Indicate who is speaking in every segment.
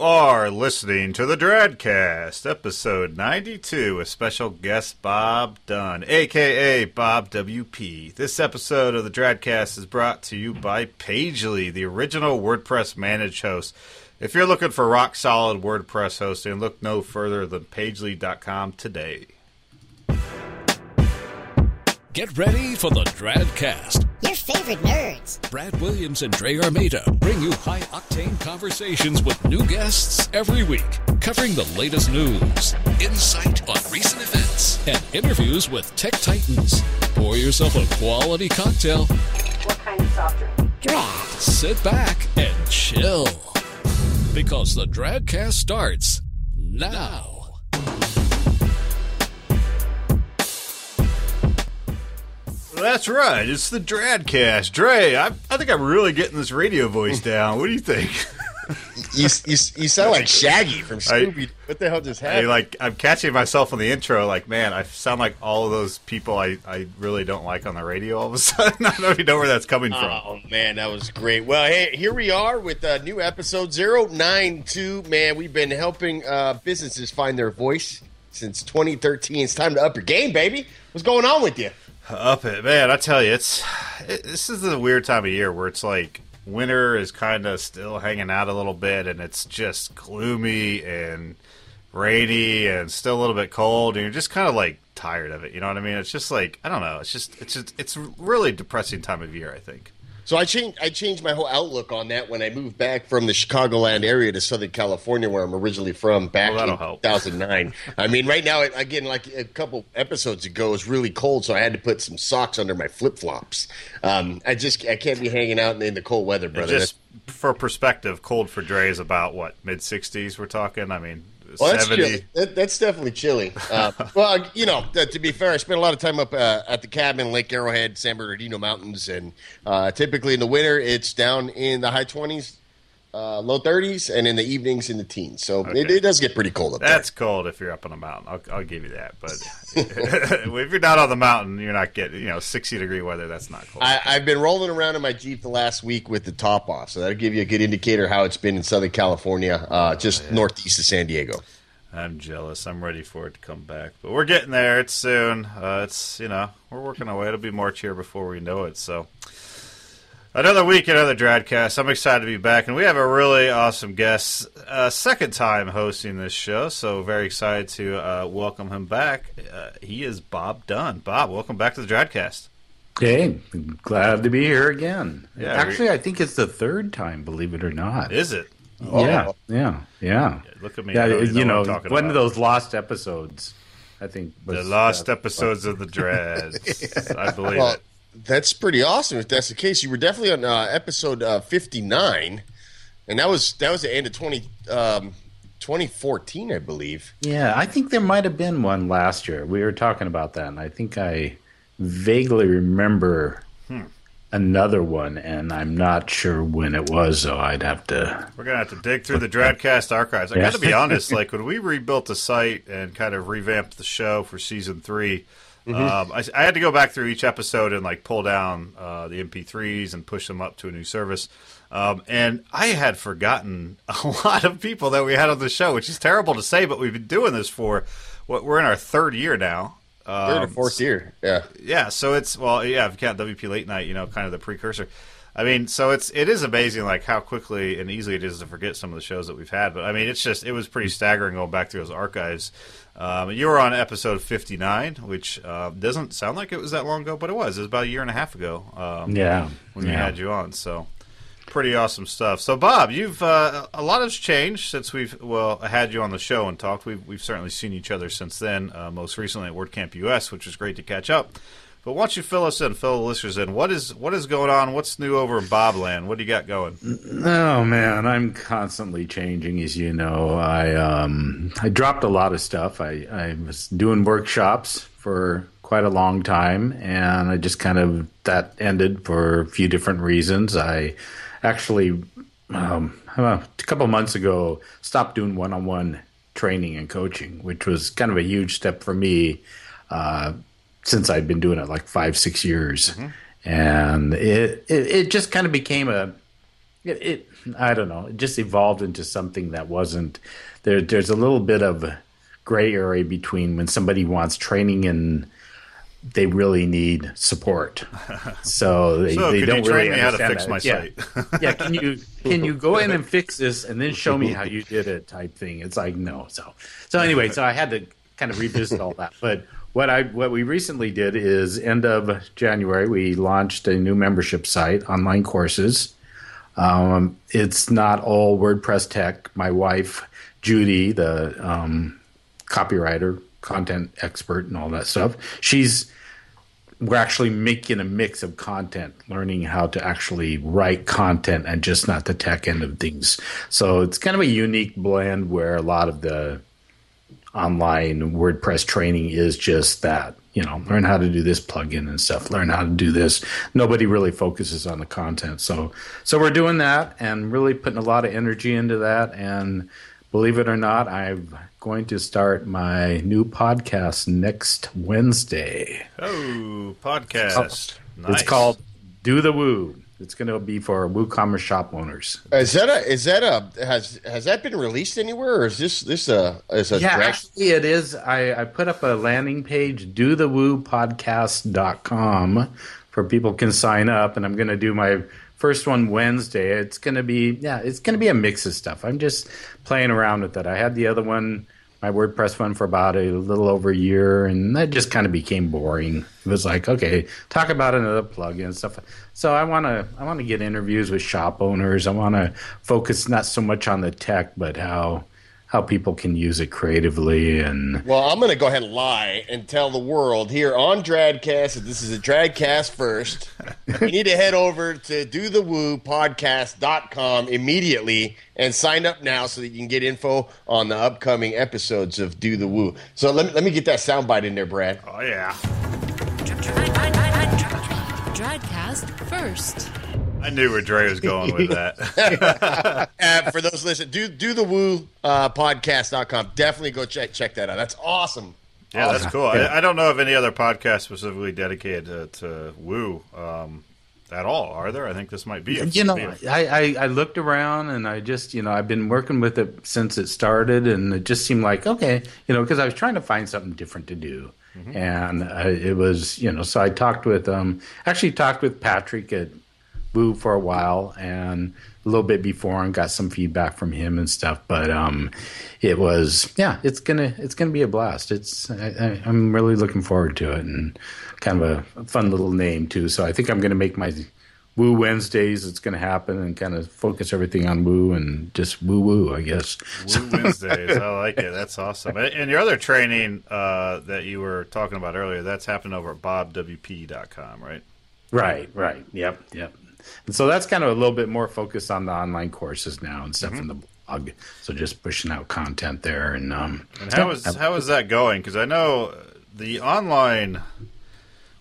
Speaker 1: You are listening to the Dradcast, episode 92, with special guest Bob Dunn, aka Bob WP. This episode of the Dradcast is brought to you by Pagely, the original WordPress managed host. If you're looking for rock solid WordPress hosting, look no further than pagely.com today.
Speaker 2: Get ready for the Dradcast.
Speaker 3: Your favorite nerds.
Speaker 2: Brad Williams and Dre Armeda bring you high octane conversations with new guests every week, covering the latest news, insight on recent events, and interviews with tech titans. Pour yourself a quality cocktail,
Speaker 4: What kind of soft drink?
Speaker 3: Drag.
Speaker 2: sit back, and chill. Because the Dradcast starts now.
Speaker 1: That's right, it's the Dradcast. Dre, I, I think I'm really getting this radio voice down. What do you think?
Speaker 5: You, you, you sound like Shaggy from Scooby. what the hell just
Speaker 1: I,
Speaker 5: happened?
Speaker 1: like I'm catching myself on the intro. Like, man, I sound like all of those people I, I really don't like on the radio. All of a sudden, I don't even know where that's coming from.
Speaker 5: Oh man, that was great. Well, hey, here we are with a new episode 092. Man, we've been helping uh, businesses find their voice since 2013. It's time to up your game, baby. What's going on with you?
Speaker 1: Up it, man! I tell you, it's it, this is the weird time of year where it's like winter is kind of still hanging out a little bit, and it's just gloomy and rainy and still a little bit cold, and you're just kind of like tired of it. You know what I mean? It's just like I don't know. It's just it's just it's really depressing time of year. I think.
Speaker 5: So I changed I changed my whole outlook on that when I moved back from the Chicagoland area to Southern California, where I'm originally from, back
Speaker 1: Well,
Speaker 5: in
Speaker 1: help.
Speaker 5: 2009. I mean, right now, again, like a couple episodes ago, it's really cold, so I had to put some socks under my flip flops. Um, I just I can't be hanging out in the cold weather, brother.
Speaker 1: Just for perspective, cold for Dre is about what mid sixties. We're talking. I mean,
Speaker 5: Well, that's
Speaker 1: seventy.
Speaker 5: chilly. That, that's definitely chilly. Uh, well, you know, uh, to be fair, I spent a lot of time up uh, at the cabin, Lake Arrowhead, San Bernardino Mountains, and uh, typically in the winter it's down in the high twenties, uh, low thirties, and in the evenings in the teens. So it,
Speaker 1: Okay.
Speaker 5: it does get pretty cold up
Speaker 1: That's cold if you're up on a mountain. I'll, I'll give you that. But if you're not on the mountain, you're not getting you know 60 degree weather. That's not cold.
Speaker 5: I, I've been rolling around in my Jeep the last week with the top off, so that'll give you a good indicator how it's been in Southern California, uh, just northeast of San Diego.
Speaker 1: I'm jealous. I'm ready for it to come back, but we're getting there. It's soon. Uh, it's you know we're working our way. It'll be March here before we know it. So another week, another Dradcast. I'm excited to be back, and we have a really awesome guest, uh, second time hosting this show. So very excited to uh, welcome him back. Uh, he is Bob Dunn. Bob, welcome back to the Dradcast.
Speaker 6: Hey, glad to be here again.
Speaker 1: Yeah,
Speaker 6: Actually, I think it's the third time, believe it or not.
Speaker 1: Is it?
Speaker 6: Yeah, yeah, yeah.
Speaker 1: Look at me.
Speaker 6: Yeah,
Speaker 1: I don't
Speaker 6: you
Speaker 1: know,
Speaker 6: know,
Speaker 1: what I'm talking
Speaker 6: one
Speaker 1: about.
Speaker 6: of those lost episodes. I think
Speaker 1: The
Speaker 6: was,
Speaker 1: lost
Speaker 6: uh,
Speaker 1: episodes of the Dreads. I believe
Speaker 5: Well,
Speaker 1: it.
Speaker 5: That's pretty awesome. If that's the case, you were definitely on uh, episode uh, fifty nine, and that was that was the end of 20, um, 2014, I believe.
Speaker 6: Yeah, I think there might have been one last year. We were talking about that, and I think I vaguely remember
Speaker 1: Hmm.
Speaker 6: another one, and I'm not sure when it was. So I'd have to.
Speaker 1: We're gonna have to dig through the Dradcast archives. I
Speaker 6: Yeah.
Speaker 1: got to be honest. Like when we rebuilt the site and kind of revamped the show for season 3
Speaker 6: Mm-hmm.
Speaker 1: um, I, I had to go back through each episode and like pull down uh, the MP3s and push them up to a new service. Um, and I had forgotten a lot of people that we had on the show, which is terrible to say, but we've been doing this for what we're in our third year now.
Speaker 5: Third or
Speaker 1: Um,
Speaker 5: fourth year, yeah.
Speaker 1: yeah, so it's well, yeah, if you count WP Late Night, you know, kind of the precursor. I mean, so it's it is amazing like how quickly and easily it is to forget some of the shows that we've had. But I mean, it's just it was pretty staggering going back through those archives. Um, you were on episode fifty nine, which uh, doesn't sound like it was that long ago, but it was. It was about a year and a half ago. Um,
Speaker 6: Yeah,
Speaker 1: when we
Speaker 6: yeah.
Speaker 1: had you on. So pretty awesome stuff. So Bob, you've uh, a lot has changed since we've well had you on the show and talked. We've we've certainly seen each other since then. Uh, most recently at WordCamp US, which was great to catch up. But why don't you fill us in, fill the listeners in? What is what is going on? What's new over in Bobland? What do you got going?
Speaker 6: Oh man, I'm constantly changing, as you know. I um I dropped a lot of stuff. I I was doing workshops for quite a long time, and I just kind of that ended for a few different reasons. I actually um a couple months ago stopped doing one-on-one training and coaching, which was kind of a huge step for me. Uh, since I'd been doing it like five, six years, mm-hmm. and it, it it just kind of became a it, it I don't know. It just evolved into something that wasn't there. There's a little bit of gray area between when somebody wants training and they really need support. So they,
Speaker 1: So
Speaker 6: they don't
Speaker 1: you train
Speaker 6: really
Speaker 1: me how to fix
Speaker 6: that.
Speaker 1: my
Speaker 6: yeah.
Speaker 1: site?
Speaker 6: yeah, can you can you go in and fix this and then show me how you did it type thing? It's like no. So so anyway, so I had to kind of revisit all that. But what I what we recently did is end of January we launched a new membership site, online courses. Um, it's not all WordPress tech. My wife Judy, the um, copywriter, content expert, and all that stuff, she's we're actually making a mix of content, learning how to actually write content and just not the tech end of things. So it's kind of a unique blend where a lot of the online WordPress training is just that. You know, learn how to do this plugin and stuff. Learn how to do this. Nobody really focuses on the content. So, so we're doing that and really putting a lot of energy into that. And believe it or not, I'm going to start my new podcast next Wednesday.
Speaker 1: Oh, podcast. Nice.
Speaker 6: It's called Do the Woo. It's going to be for WooCommerce shop owners.
Speaker 5: Is that a is that a has has that been released anywhere or is this this a is a
Speaker 6: Yeah, actually, it is. I, I put up a landing page, dothewoopodcast.com, for people can sign up, and I'm going to do my first one Wednesday. It's going to be, yeah, it's going to be a mix of stuff. I'm just playing around with it. I had the other one, my WordPress one, for about a little over a year, and that just kind of became boring. It was like, okay, talk about another plugin and stuff. So I want to, I want to get interviews with shop owners. I want to focus not so much on the tech, but how how people can use it creatively and
Speaker 5: Well, I'm going to go ahead and lie and tell the world here on Dradcast that this is a Dradcast first. you need to head over to dothewoopodcast.com immediately and sign up now so that you can get info on the upcoming episodes of Do the Woo. So let me, let me get that soundbite in there, Brad.
Speaker 1: Oh yeah.
Speaker 3: Dradcast first.
Speaker 1: I knew where Dre was going with that.
Speaker 5: Uh, for those listening, do do the woo uh, podcast.com. Definitely go check check that out. That's awesome.
Speaker 1: Yeah, that's cool. I, I don't know of any other podcast specifically dedicated to, to Woo um, at all. Are there? I think this might be. a-
Speaker 6: you know
Speaker 1: be a-
Speaker 6: I, I, I looked around and i just you know i've been working with it since it started and it just seemed like okay you know because i was trying to find something different to do and uh, it was you know so i talked with um actually talked with patrick at Woo for a while and a little bit before and got some feedback from him and stuff. But um, it was yeah, it's gonna it's gonna be a blast. It's I, I'm really looking forward to it and kind of a fun little name too. So I think I'm gonna make my Woo Wednesdays. It's gonna happen and kind of focus everything on Woo and just woo woo. I guess.
Speaker 1: Woo Wednesdays. I like it. That's awesome. And and your other training uh, that you were talking about earlier, that's happening over at bobwp.com, right?
Speaker 6: Right, right. Yep, yep. And so that's kind of a little bit more focused on the online courses now and stuff in the blog. So just pushing out content there and um
Speaker 1: And how is how is that going? Because I know the online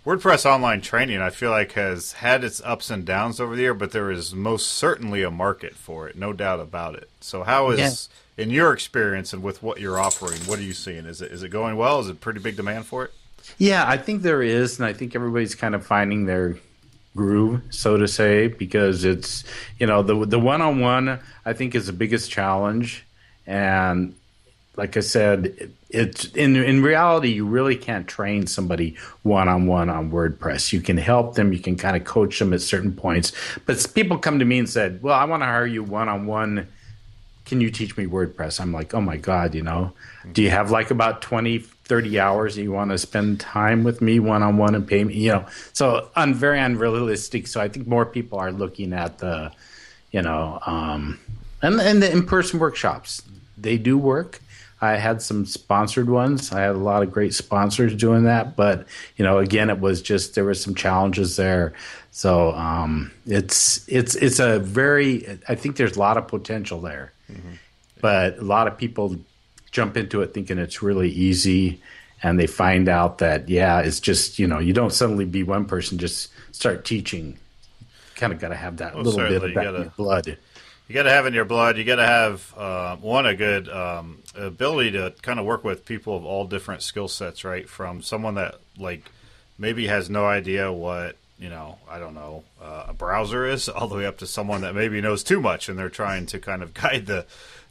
Speaker 1: WordPress online training, I feel like has had its ups and downs over the year, but there is most certainly a market for it, no doubt about it. So how is in your experience and with what you're offering, what are you seeing? Is it is it going well? Is it pretty big demand for it?
Speaker 6: Yeah, I think there is, and I think everybody's kind of finding their groove, so to say, because it's you know the the one on one I think is the biggest challenge, and like I said, it, it's in in reality you really can't train somebody one on one on WordPress. You can help them, you can kind of coach them at certain points, but people come to me and said, "Well, I want to hire you one on one." can you teach me WordPress? I'm like, oh my God, you know, do you have like about 20, 30 hours that you want to spend time with me one on one and pay me? You know, so I'm very unrealistic. So I think more people are looking at the, you know, um, and, and the in person workshops. They do work. I had some sponsored ones. I had a lot of great sponsors doing that, but you know, again, it was just there were some challenges there. So um, it's it's it's a very. I think there's a lot of potential there, but a lot of people jump into it thinking it's really easy, and they find out that yeah, it's just you know you don't suddenly be one person just start teaching. Kind of got to have that
Speaker 1: Well,
Speaker 6: little bit of that
Speaker 1: gotta-
Speaker 6: blood.
Speaker 1: You got to have in your blood. You got to have uh, one a good um, ability to kind of work with people of all different skill sets, right? From someone that like maybe has no idea what you know, I don't know, uh, a browser is, all the way up to someone that maybe knows too much and they're trying to kind of guide the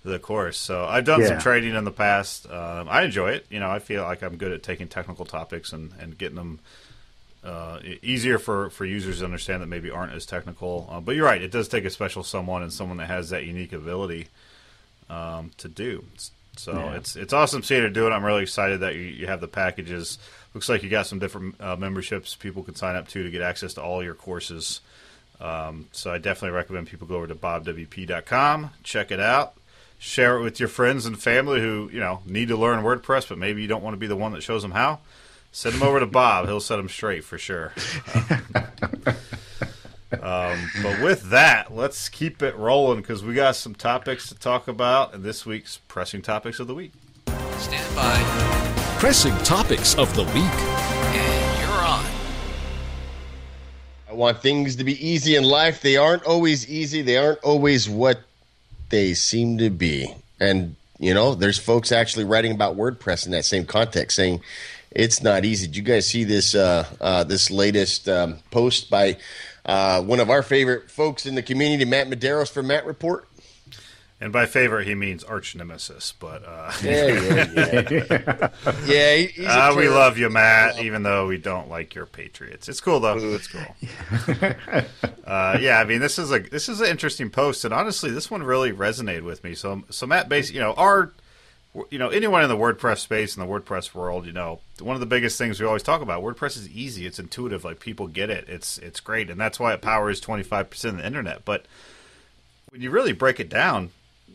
Speaker 1: the course. So I've done some
Speaker 6: Yeah.
Speaker 1: trading in the past. Um, I enjoy it. You know, I feel like I'm good at taking technical topics and, and getting them uh, easier for, for users to understand that maybe aren't as technical. Uh, but you're right; it does take a special someone and someone that has that unique ability um, to do. So
Speaker 6: Yeah.
Speaker 1: it's it's awesome seeing her do it. I'm really excited that you, you have the packages. Looks like you got some different uh, memberships people can sign up to to get access to all your courses. Um, so I definitely recommend people go over to bobwp.com, check it out, share it with your friends and family who you know need to learn WordPress, but maybe you don't want to be the one that shows them how. Send them over to Bob; he'll set them straight for sure. Um, but with that, let's keep it rolling because we got some topics to talk about in this week's pressing topics of the week.
Speaker 2: Stand by. Pressing topics of the week. And you're on.
Speaker 5: I want things to be easy in life. They aren't always easy. They aren't always what they seem to be. And, you know, there's folks actually writing about WordPress in that same context saying it's not easy. Did you guys see this uh, uh, this latest um, post by uh, one of our favorite folks in the community, Matt Medeiros from Matt Report?
Speaker 1: And by favorite, he means arch nemesis. But uh,
Speaker 5: Yeah, yeah, yeah. yeah, he- he's
Speaker 1: uh, we love you, Matt, even though we don't like your Patriots. It's cool though. It's cool. uh, yeah, I mean, this is a this is an interesting post, and honestly, this one really resonated with me. So, so Matt, basically, you know, our you know anyone in the WordPress space in the WordPress world, you know, one of the biggest things we always talk about WordPress is easy. It's intuitive. Like people get it. It's it's great, and that's why it powers twenty five percent of the internet. But when you really break it down,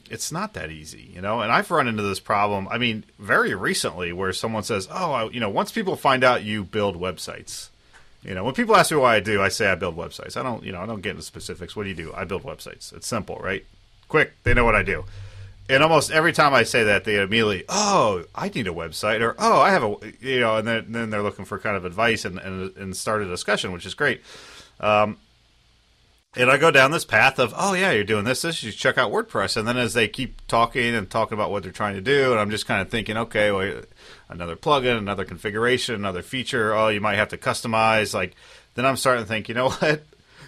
Speaker 1: it's not that easy, you know. And I've run into this problem. I mean, very recently, where someone says, "Oh, I, you know, once people find out you build websites." You know, when people ask me why I do, I say I build websites. I don't, you know, I don't get into specifics. What do you do? I build websites. It's simple, right? Quick. They know what I do. And almost every time I say that, they immediately, oh, I need a website, or oh, I have a, you know, and then, then they're looking for kind of advice and, and, and start a discussion, which is great. Um, and I go down this path of, oh yeah, you're doing this, this, you should check out WordPress. And then as they keep talking and talking about what they're trying to do, and I'm just kind of thinking, okay, well, another plugin, another configuration, another feature. Oh, you might have to customize. Like, then I'm starting to think, you know what?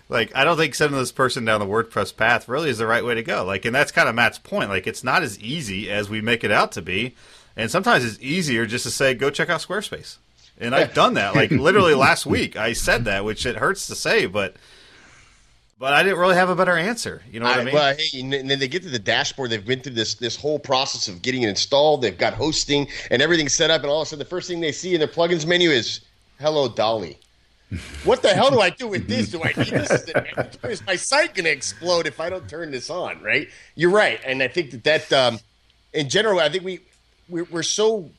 Speaker 1: Like, I don't think sending this person down the WordPress path really is the right way to go. Like, and that's kind of Matt's point. Like, it's not as easy as we make it out to be. And sometimes it's easier just to say, go check out Squarespace. And I've done that. Like, literally last week, I said that, which it hurts to say, but. But I didn't really have a better answer. You know what I,
Speaker 5: I-
Speaker 1: mean?
Speaker 5: Well, hey, and then they get to the dashboard. They've been through this this whole process of getting it installed. They've got hosting and everything set up, and all of a sudden, the first thing they see in their plugins menu is "Hello, Dolly." What the hell do I do with this? Do I need this? Is my site going to explode if I don't turn this on? Right? You're right, and I think that that um, in general, I think we we're, we're so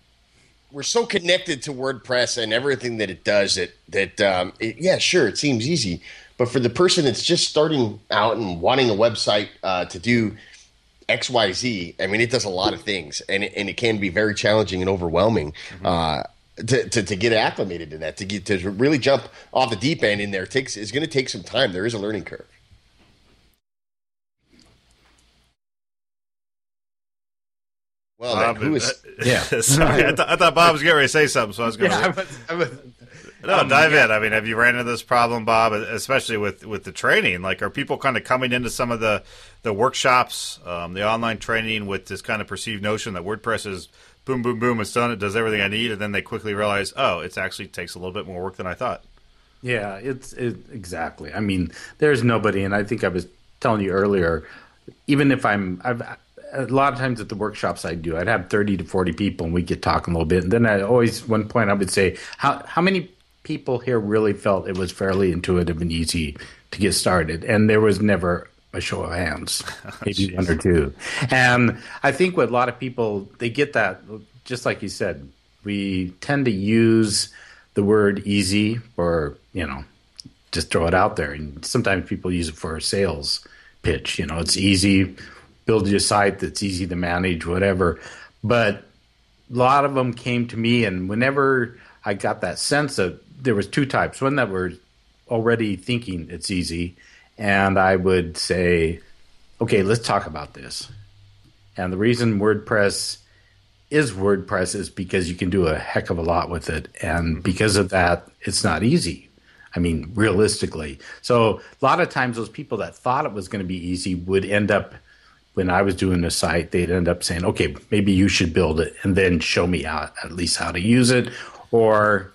Speaker 5: we're so connected to WordPress and everything that it does that that um, it, yeah, sure, it seems easy, but for the person that's just starting out and wanting a website uh, to do X, Y, Z, I mean, it does a lot of things, and it, and it can be very challenging and overwhelming. Uh, to, to, to get acclimated to that, to get to really jump off the deep end in there takes is going to take some time. There is a learning curve. Well, then,
Speaker 1: Bob,
Speaker 5: who is?
Speaker 1: uh,
Speaker 6: Yeah.
Speaker 1: sorry, I, th- I thought Bob was getting ready to say something, so I was going to.
Speaker 6: Yeah, I was, I was,
Speaker 1: No,
Speaker 6: Um,
Speaker 1: dive in. I mean, have you ran into this problem, Bob? Especially with with the training. Like, are people kind of coming into some of the the workshops, um, the online training, with this kind of perceived notion that WordPress is boom, boom, boom, it's done, it does everything I need, and then they quickly realize, oh, it actually takes a little bit more work than I thought.
Speaker 6: Yeah, it's it, exactly. I mean, there's nobody, and I think I was telling you earlier. Even if I'm, I've a lot of times at the workshops I do, I'd have thirty to forty people, and we get talking a little bit, and then I always one point I would say, how how many people here really felt it was fairly intuitive and easy to get started, and there was never a show of hands, oh, maybe one or two. And I think what a lot of people they get that, just like you said, we tend to use the word easy or you know just throw it out there. And sometimes people use it for a sales pitch. You know it's easy build your site that's easy to manage whatever. But a lot of them came to me and whenever i got that sense of there was two types one that were already thinking it's easy and i would say okay let's talk about this and the reason wordpress is WordPress is because you can do a heck of a lot with it, and mm-hmm. because of that, it's not easy. I mean, realistically. So a lot of times, those people that thought it was going to be easy would end up, when I was doing the site, they'd end up saying, okay, maybe you should build it and then show me how, at least how to use it. Or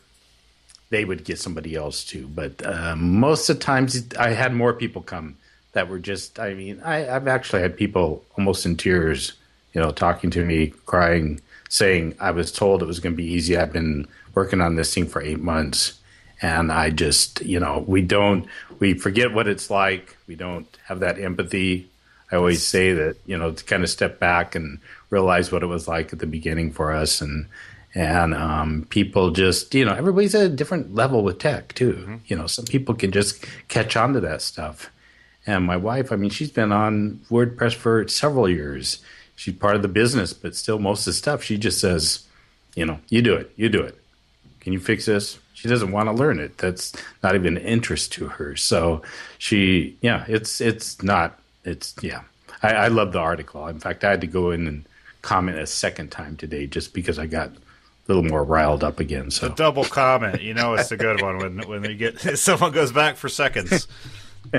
Speaker 6: they would get somebody else to. But uh, most of the times, I had more people come that were just, I mean, I, I've actually had people almost in tears, you know, talking to me, crying, saying, I was told it was going to be easy. I've been working on this thing for eight months. And I just, you know, we don't, we forget what it's like. We don't have that empathy. I always say that, you know, to kind of step back and realize what it was like at the beginning for us. And, and um, people just you know everybody's at a different level with tech too. Mm-hmm. you know some people can just catch on to that stuff. And my wife i mean she's been on wordpress for several years. She's part of the business but still most of the stuff she just says you know you do it you do it. Can you fix this? She doesn't want to learn it. That's not even an interest to her. So she yeah it's it's not it's yeah. I, I love the article. In fact i had to go in and comment a second time today just because i got little more riled up again. So
Speaker 1: the double comment, you know, it's a good one when when you get someone goes back for seconds.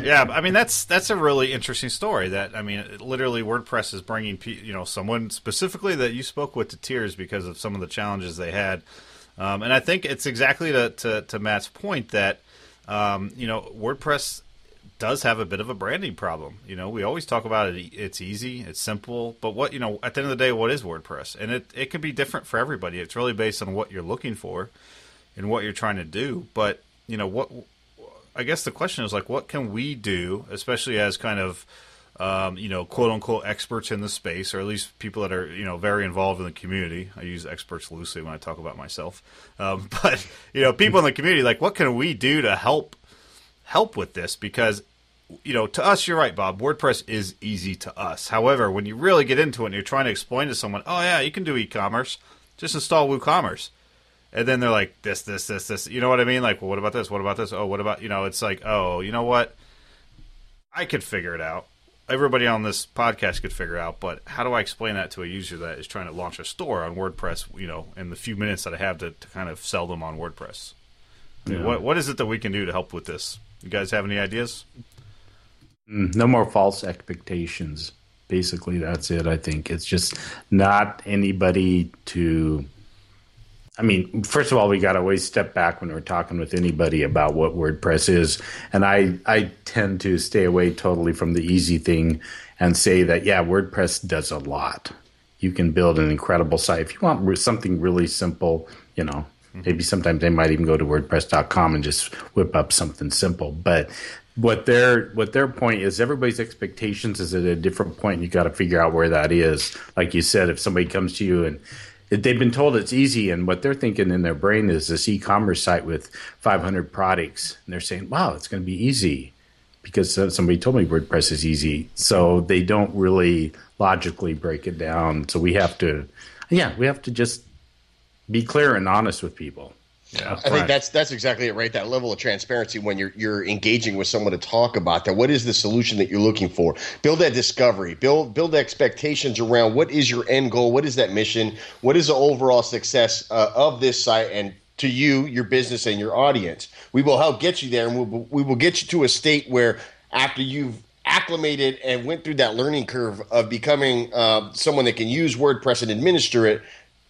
Speaker 1: yeah, I mean that's that's a really interesting story. That I mean, literally, WordPress is bringing you know someone specifically that you spoke with to tears because of some of the challenges they had, um, and I think it's exactly to, to, to Matt's point that um, you know WordPress does have a bit of a branding problem. You know, we always talk about it. It's easy, it's simple, but what you know, at the end of the day, what is WordPress? And it it can be different for everybody. It's really based on what you're looking for and what you're trying to do. But you know, what I guess the question is like, what can we do, especially as kind of um, you know, quote unquote experts in the space, or at least people that are, you know, very involved in the community. I use experts loosely when I talk about myself. Um, but, you know, people in the community, like, what can we do to help help with this? Because you know, to us, you're right, Bob. WordPress is easy to us. However, when you really get into it and you're trying to explain to someone, oh, yeah, you can do e commerce, just install WooCommerce. And then they're like, this, this, this, this. You know what I mean? Like, well, what about this? What about this? Oh, what about, you know, it's like, oh, you know what? I could figure it out. Everybody on this podcast could figure out, but how do I explain that to a user that is trying to launch a store on WordPress, you know, in the few minutes that I have to, to kind of sell them on WordPress? Yeah. what, what is it that we can do to help with this? You guys have any ideas?
Speaker 6: Mm, no more false expectations. Basically, that's it. I think it's just not anybody to. I mean, first of all, we got to always step back when we're talking with anybody about what WordPress is, and I I tend to stay away totally from the easy thing and say that yeah, WordPress does a lot. You can build an incredible site if you want something really simple. You know, mm-hmm. maybe sometimes they might even go to WordPress.com and just whip up something simple. But what their what their point is everybody's expectations is at a different point. And you got to figure out where that is. Like you said if somebody comes to you and they've been told it's easy and what they're thinking in their brain is this e-commerce site with 500 products and they're saying wow it's going to be easy because somebody told me wordpress is easy. So they don't really logically break it down. So we have to yeah we have to just be clear and honest with people
Speaker 5: yeah, I think that's that's exactly it, right? That level of transparency when you're you're engaging with someone to talk about that. What is the solution that you're looking for? Build that discovery. Build build expectations around what is your end goal. What is that mission? What is the overall success uh, of this site and to you, your business, and your audience? We will help get you there, and we'll, we will get you to a state where after you've acclimated and went through that learning curve of becoming uh, someone that can use WordPress and administer it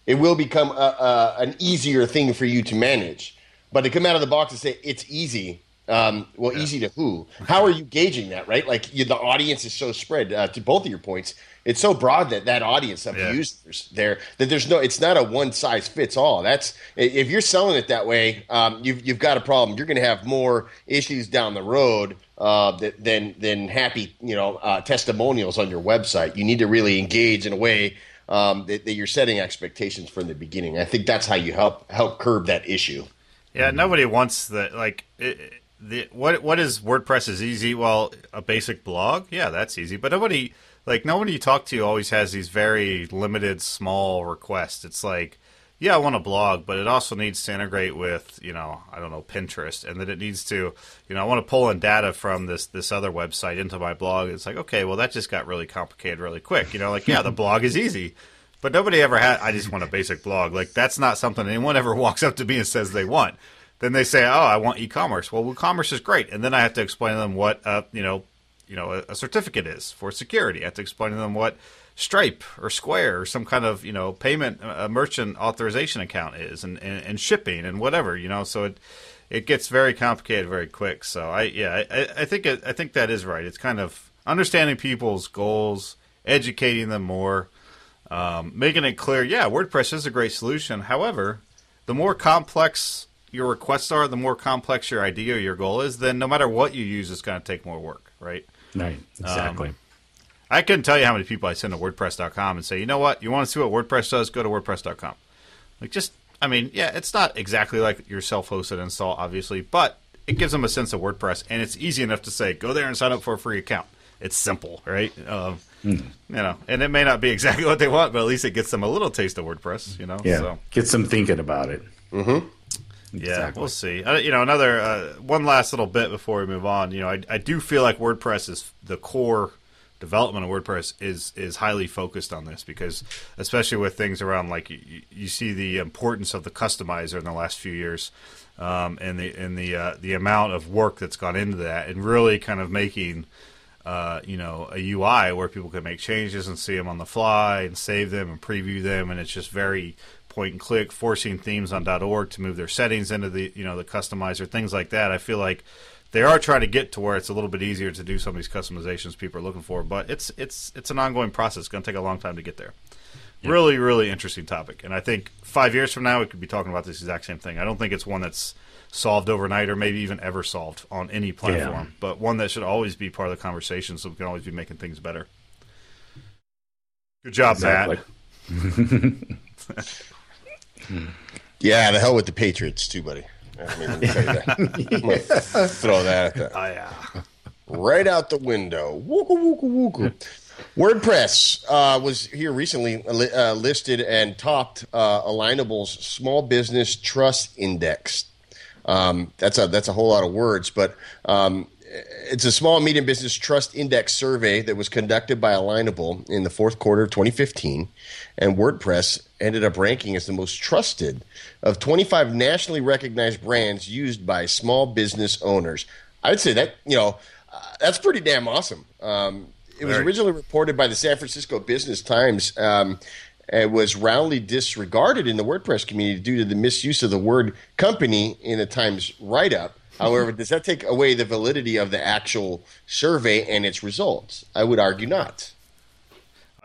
Speaker 5: it will become a, a, an easier thing for you to manage. But to come out of the box and say it's easy, um, well, yeah. easy to who? How are you gauging that? Right, like you, the audience is so spread. Uh, to both of your points, it's so broad that that audience of yeah. users there that there's no. It's not a one size fits all. That's if you're selling it that way, um, you've you've got a problem. You're going to have more issues down the road uh, than than happy you know uh, testimonials on your website. You need to really engage in a way um, that, that, you're setting expectations from the beginning. I think that's how you help help curb that issue.
Speaker 1: Yeah, nobody wants that. Like, it, the what what is WordPress is easy? Well, a basic blog, yeah, that's easy. But nobody like nobody you talk to always has these very limited, small requests. It's like yeah, I want a blog, but it also needs to integrate with, you know, I don't know, Pinterest, and then it needs to, you know, I want to pull in data from this this other website into my blog. It's like, okay, well, that just got really complicated really quick. You know, like, yeah, the blog is easy, but nobody ever had. I just want a basic blog. Like, that's not something anyone ever walks up to me and says they want. then they say, "Oh, I want e-commerce." Well, e-commerce is great, and then I have to explain to them what uh, you know, you know, a, a certificate is for security. I have to explain to them what Stripe or Square or some kind of you know payment a merchant authorization account is, and, and, and shipping and whatever you know. So it it gets very complicated very quick. So I yeah I, I think it, I think that is right. It's kind of understanding people's goals, educating them more, um, making it clear. Yeah, WordPress is a great solution. However, the more complex your requests are, the more complex your idea or your goal is, then no matter what you use, it's going to take more work, right?
Speaker 6: Right. Exactly.
Speaker 1: Um, I couldn't tell you how many people I send to WordPress.com and say, you know what, you want to see what WordPress does? Go to WordPress.com. Like, just, I mean, yeah, it's not exactly like your self-hosted install, obviously, but it gives them a sense of WordPress, and it's easy enough to say, go there and sign up for a free account. It's simple, right? Um, mm. You know, and it may not be exactly what they want, but at least it gets them a little taste of WordPress. You know,
Speaker 6: yeah, so. gets them thinking about it.
Speaker 5: Mm-hmm.
Speaker 1: Yeah, exactly. we'll see. Uh, you know, another uh, one last little bit before we move on. You know, I, I do feel like WordPress is the core development of WordPress is is highly focused on this because, especially with things around like you, you see the importance of the customizer in the last few years, um, and the and the uh, the amount of work that's gone into that, and really kind of making. Uh, you know, a UI where people can make changes and see them on the fly and save them and preview them, and it's just very point and click, forcing themes on .org to move their settings into the you know the customizer, things like that. I feel like they are trying to get to where it's a little bit easier to do some of these customizations people are looking for, but it's it's it's an ongoing process. It's going to take a long time to get there. Yep. Really, really interesting topic, and I think five years from now we could be talking about this exact same thing. I don't think it's one that's solved overnight or maybe even ever solved on any platform, yeah. but one that should always be part of the conversation, so we can always be making things better. Good job, exactly.
Speaker 5: Matt. Yeah, the hell with the Patriots too, buddy. I mean, that. throw that at
Speaker 1: Oh yeah.
Speaker 5: Right out the window. Wooka wooka wooka. WordPress uh, was here recently uh, listed and topped uh, Alignable's Small Business Trust Index. Um, that's a that's a whole lot of words, but um, it's a small and medium business trust index survey that was conducted by Alignable in the fourth quarter of 2015, and WordPress ended up ranking as the most trusted of 25 nationally recognized brands used by small business owners. I'd say that you know uh, that's pretty damn awesome. Um, it was originally reported by the San Francisco Business Times. Um, it was roundly disregarded in the WordPress community due to the misuse of the word company in the Times write up. However, does that take away the validity of the actual survey and its results? I would argue not.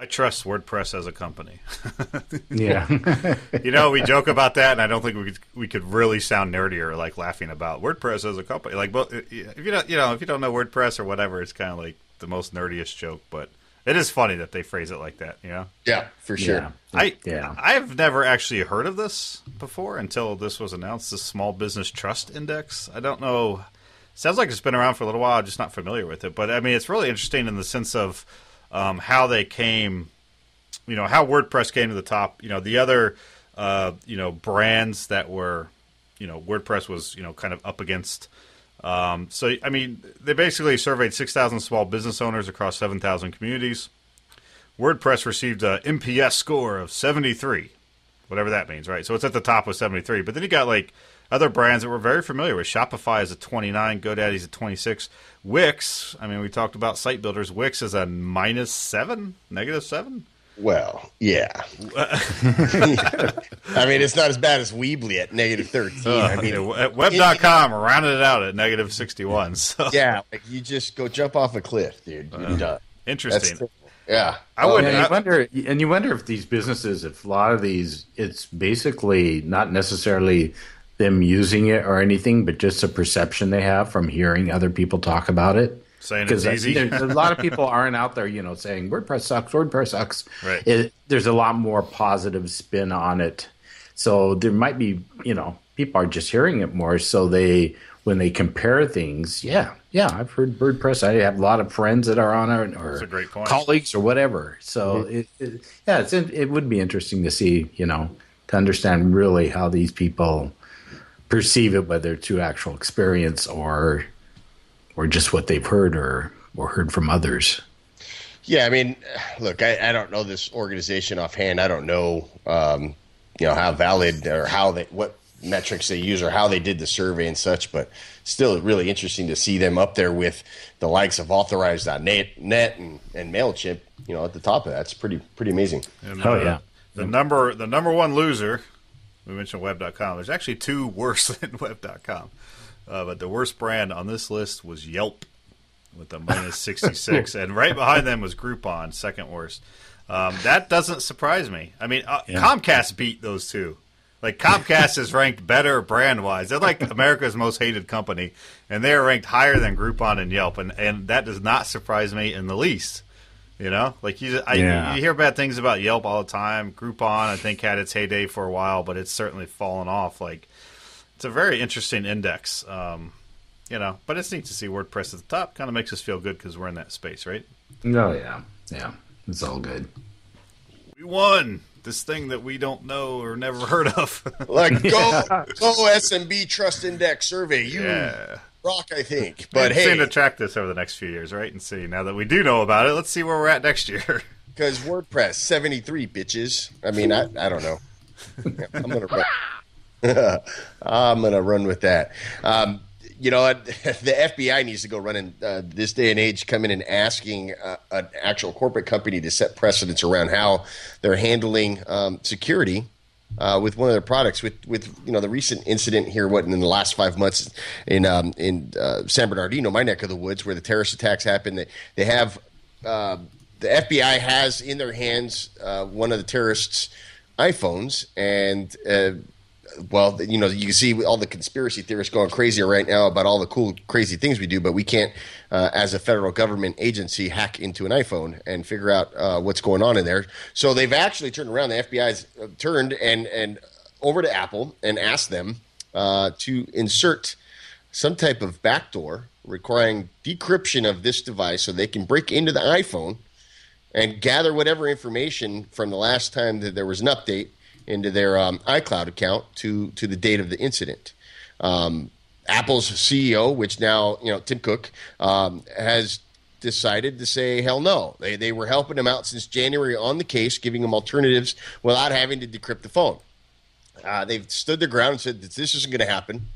Speaker 1: I trust WordPress as a company.
Speaker 6: yeah,
Speaker 1: you know, we joke about that, and I don't think we could we could really sound nerdier, like laughing about WordPress as a company. Like, but if you don't, you know, if you don't know WordPress or whatever, it's kind of like the most nerdiest joke. But it is funny that they phrase it like that, you know?
Speaker 5: Yeah, for sure.
Speaker 1: Yeah. I yeah. I've never actually heard of this before until this was announced. The Small Business Trust Index. I don't know. Sounds like it's been around for a little while. I'm just not familiar with it. But I mean, it's really interesting in the sense of um, how they came. You know how WordPress came to the top. You know the other uh, you know brands that were you know WordPress was you know kind of up against um, so, I mean, they basically surveyed 6,000 small business owners across 7,000 communities. WordPress received a NPS score of 73, whatever that means, right? So it's at the top with 73. But then you got like other brands that we're very familiar with. Shopify is a 29, GoDaddy's a 26. Wix, I mean, we talked about site builders. Wix is a minus seven, negative seven.
Speaker 5: Well, yeah. I mean, it's not as bad as Weebly at negative 13. Uh, I mean,
Speaker 1: web.com rounded it out at negative 61. So.
Speaker 5: Yeah, like you just go jump off a cliff, dude. You're Uh,
Speaker 1: interesting. That's,
Speaker 5: yeah.
Speaker 6: I would and you wonder and you wonder if these businesses if a lot of these it's basically not necessarily them using it or anything, but just a perception they have from hearing other people talk about it
Speaker 1: saying it's easy.
Speaker 6: a lot of people aren't out there, you know, saying WordPress sucks, WordPress sucks.
Speaker 1: Right.
Speaker 6: It, there's a lot more positive spin on it, so there might be, you know, people are just hearing it more. So they, when they compare things, yeah, yeah, I've heard WordPress. I have a lot of friends that are on it, or colleagues, or whatever. So mm-hmm. it, it, yeah, it's it would be interesting to see, you know, to understand really how these people perceive it, whether to actual experience or or just what they've heard or or heard from others.
Speaker 5: Yeah, I mean, look, I, I don't know this organization offhand. I don't know, um, you know, how valid or how they what metrics they use or how they did the survey and such, but still really interesting to see them up there with the likes of authorized.net net and, and MailChimp, you know, at the top of that. It's pretty pretty amazing.
Speaker 1: And,
Speaker 6: Oh,
Speaker 1: uh,
Speaker 6: yeah.
Speaker 1: The number the number one loser, we mentioned web.com. There's actually two worse than web.com. Uh, but the worst brand on this list was Yelp with a minus 66. and right behind them was Groupon, second worst. Um, that doesn't surprise me. I mean, uh,
Speaker 6: Yeah.
Speaker 1: Comcast beat those two. Like Comcast is ranked better brand wise. They're like America's most hated company, and they're ranked higher than Groupon and Yelp, and, and that does not surprise me in the least. You know, like you, I,
Speaker 6: Yeah.
Speaker 1: you hear bad things about Yelp all the time. Groupon, I think, had its heyday for a while, but it's certainly fallen off. Like, it's a very interesting index. Um, you know, but it's neat to see WordPress at the top. Kind of makes us feel good because we're in that space, right?
Speaker 6: Oh yeah, yeah. It's all good.
Speaker 1: We won this thing that we don't know or never heard of.
Speaker 5: Like go go SMB Trust Index survey. You
Speaker 1: yeah.
Speaker 5: rock, I think. But
Speaker 1: We'll
Speaker 5: hey,
Speaker 1: to track this over the next few years, right? And see now that we do know about it, let's see where we're at next year.
Speaker 5: because WordPress seventy three bitches. I mean, I I don't know. I'm gonna I'm gonna run with that. Um, you know, the FBI needs to go running uh, this day and age, come in and asking uh, an actual corporate company to set precedents around how they're handling um, security uh, with one of their products. With with you know the recent incident here, what in the last five months in um, in uh, San Bernardino, my neck of the woods, where the terrorist attacks happened. They, they have uh, the FBI has in their hands uh, one of the terrorists' iPhones, and uh, well, you know, you see all the conspiracy theorists going crazy right now about all the cool, crazy things we do, but we can't, uh, as a federal government agency, hack into an iPhone and figure out uh, what's going on in there. So they've actually turned around. The FBI's uh, turned and and over to Apple and asked them uh, to insert some type of backdoor requiring decryption of this device so they can break into the iPhone and gather whatever information from the last time that there was an update into their um, iCloud account to to the date of the incident. Um, Apple's CEO, which now you know Tim Cook, um, has decided to say hell no. They they were helping him out since January on the case, giving him alternatives without having to decrypt the phone. Uh, they've stood their ground and said that this isn't going to happen,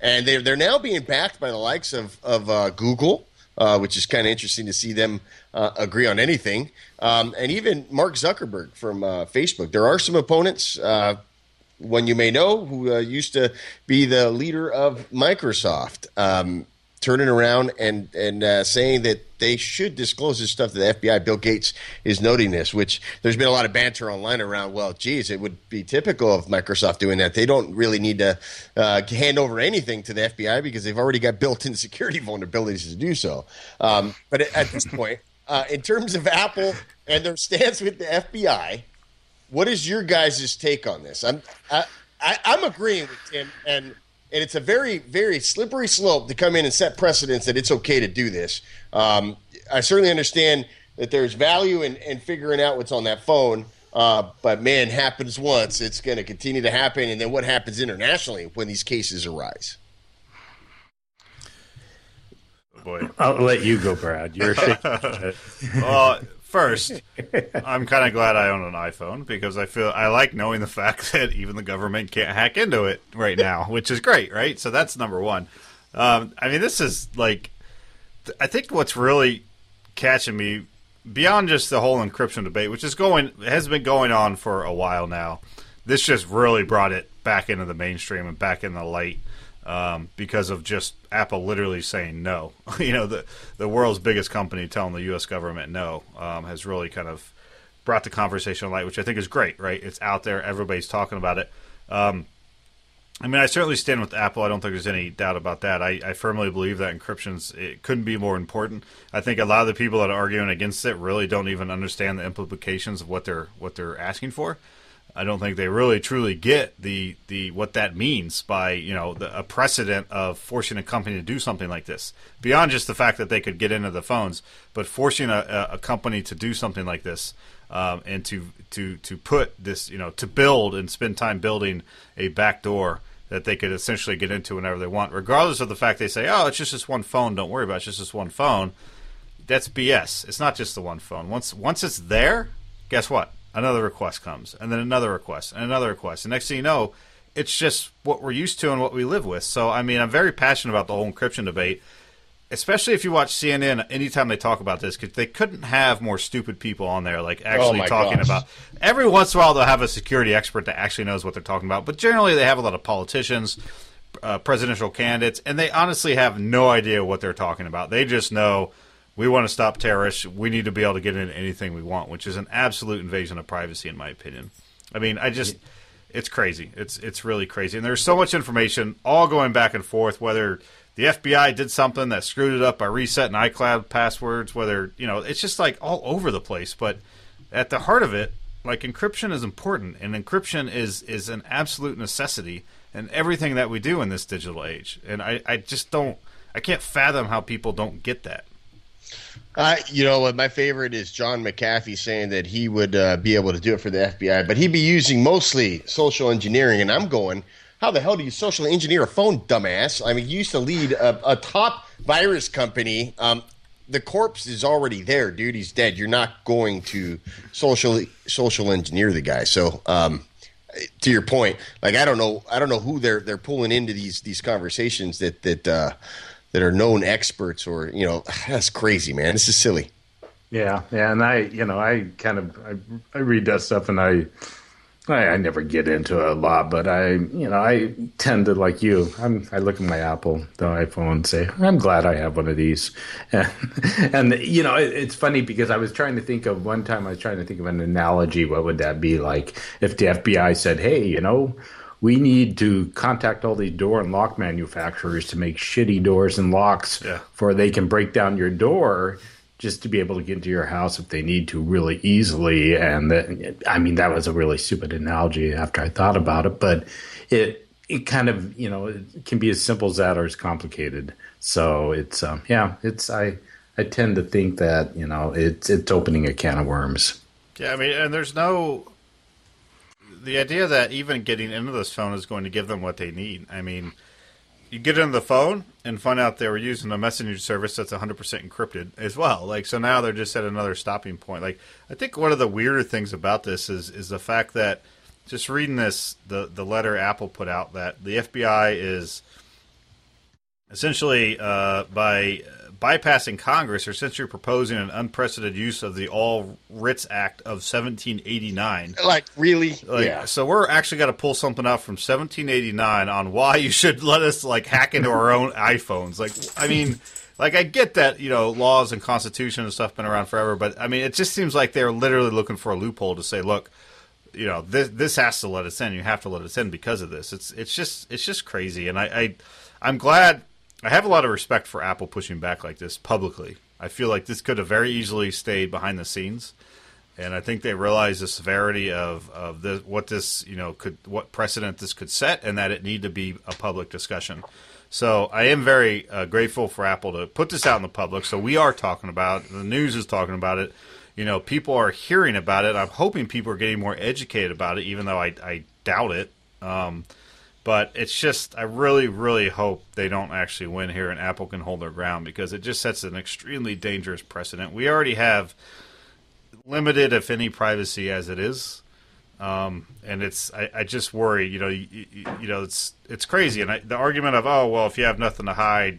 Speaker 5: and they're they're now being backed by the likes of of uh, Google, uh, which is kind of interesting to see them uh, agree on anything, um, and even Mark Zuckerberg from uh, Facebook. There are some opponents. Uh, one you may know who uh, used to be the leader of Microsoft. Um, turning around and and uh, saying that they should disclose this stuff to the FBI. Bill Gates is noting this, which there's been a lot of banter online around. Well, geez, it would be typical of Microsoft doing that. They don't really need to uh, hand over anything to the FBI because they've already got built-in security vulnerabilities to do so. Um, but at, this point, uh, in terms of Apple and their stance with the FBI, what is your guys' take on this? I'm I, I, I'm agreeing with Tim, and and it's a very very slippery slope to come in and set precedents that it's okay to do this. Um, I certainly understand that there's value in, in figuring out what's on that phone, uh, but man, happens once, it's going to continue to happen, and then what happens internationally when these cases arise?
Speaker 1: Boy.
Speaker 6: I'll let you go, Brad. You're shaking.
Speaker 1: Well, first, I'm kind of glad I own an iPhone because I feel I like knowing the fact that even the government can't hack into it right now, which is great, right? So that's number one. Um, I mean, this is like, I think what's really catching me beyond just the whole encryption debate, which is going has been going on for a while now. This just really brought it back into the mainstream and back in the light um, because of just Apple literally saying no. you know, the the world's biggest company telling the U.S. government no um, has really kind of brought the conversation to light, which I think is great. Right? It's out there. Everybody's talking about it. Um, I mean, I certainly stand with Apple. I don't think there's any doubt about that. I, I firmly believe that encryption's it couldn't be more important. I think a lot of the people that are arguing against it really don't even understand the implications of what they're what they're asking for. I don't think they really truly get the the what that means by you know the, a precedent of forcing a company to do something like this beyond just the fact that they could get into the phones, but forcing a, a, company to do something like this um, and to to to put this you know to build and spend time building a back door that they could essentially get into whenever they want, regardless of the fact they say, oh, it's just this one phone. Don't worry about it. It's just this one phone. That's BS. It's not just the one phone. Once once it's there, guess what? Another request comes, and then another request, and another request. And next thing you know, it's just what we're used to and what we live with. So, I mean, I'm very passionate about the whole encryption debate, especially if you watch CNN. Anytime they talk about this, because they couldn't have more stupid people on there, like actually
Speaker 5: Oh
Speaker 1: talking
Speaker 5: gosh.
Speaker 1: about. Every once in a while, they'll have a security expert that actually knows what they're talking about, but generally, they have a lot of politicians, uh, presidential candidates, and they honestly have no idea what they're talking about. They just know. We want to stop terrorists. We need to be able to get into anything we want, which is an absolute invasion of privacy, in my opinion. I mean, I just it's crazy. It's it's really crazy, and there's so much information all going back and forth. Whether the FBI did something that screwed it up by resetting iCloud passwords, whether you know, it's just like all over the place. But at the heart of it, like encryption is important, and encryption is is an absolute necessity in everything that we do in this digital age. And I I just don't I can't fathom how people don't get that.
Speaker 5: Uh, you know what? My favorite is John McAfee saying that he would uh, be able to do it for the FBI, but he'd be using mostly social engineering. And I'm going, how the hell do you social engineer a phone, dumbass? I mean, you used to lead a, a top virus company. Um, the corpse is already there, dude. He's dead. You're not going to social social engineer the guy. So, um, to your point, like I don't know, I don't know who they're they're pulling into these these conversations that that uh, that are known experts or you know that's crazy, man. This is silly.
Speaker 6: Yeah, yeah, and I, you know, I kind of I, I read that stuff, and I, I, I never get into it a lot, but I, you know, I tend to like you. I'm, I look at my Apple, the iPhone, and say, I'm glad I have one of these, and, and you know, it, it's funny because I was trying to think of one time I was trying to think of an analogy. What would that be like if the FBI said, Hey, you know. We need to contact all these door and lock manufacturers to make shitty doors and locks
Speaker 1: Yeah.
Speaker 6: for they can break down your door just to be able to get into your house if they need to really easily. And that, I mean, that was a really stupid analogy after I thought about it, but it it kind of you know it can be as simple as that or as complicated. So it's um, yeah, it's I I tend to think that you know it's it's opening a can of worms.
Speaker 1: Yeah, I mean, and there's no the idea that even getting into this phone is going to give them what they need. I mean, you get into the phone and find out they were using a messenger service that's 100% encrypted as well. Like, so now they're just at another stopping point. Like, I think one of the weirder things about this is is the fact that just reading this the the letter Apple put out that the FBI is essentially uh, by bypassing Congress, are essentially proposing an unprecedented use of the All Writs Act of 1789.
Speaker 5: Like really?
Speaker 1: Like,
Speaker 5: yeah.
Speaker 1: So we're actually got to pull something out from 1789 on why you should let us like hack into our own iPhones. Like, I mean, like I get that you know laws and constitution and stuff been around forever, but I mean, it just seems like they're literally looking for a loophole to say, look, you know, this this has to let us in. You have to let us in because of this. It's it's just it's just crazy, and I, I I'm glad. I have a lot of respect for Apple pushing back like this publicly. I feel like this could have very easily stayed behind the scenes and I think they realize the severity of of this, what this you know could what precedent this could set, and that it need to be a public discussion. So I am very uh, grateful for Apple to put this out in the public. So we are talking about the news is talking about it. You know, people are hearing about it. I'm hoping people are getting more educated about it, even though I, I doubt it. Um, but it's just, I really, really hope they don't actually win here and Apple can hold their ground because it just sets an extremely dangerous precedent. We already have limited, if any, privacy as it is. Um, and it's, I, I just worry, you know, you, you, know, it's, it's crazy. And I, the argument of, oh, well, if you have nothing to hide,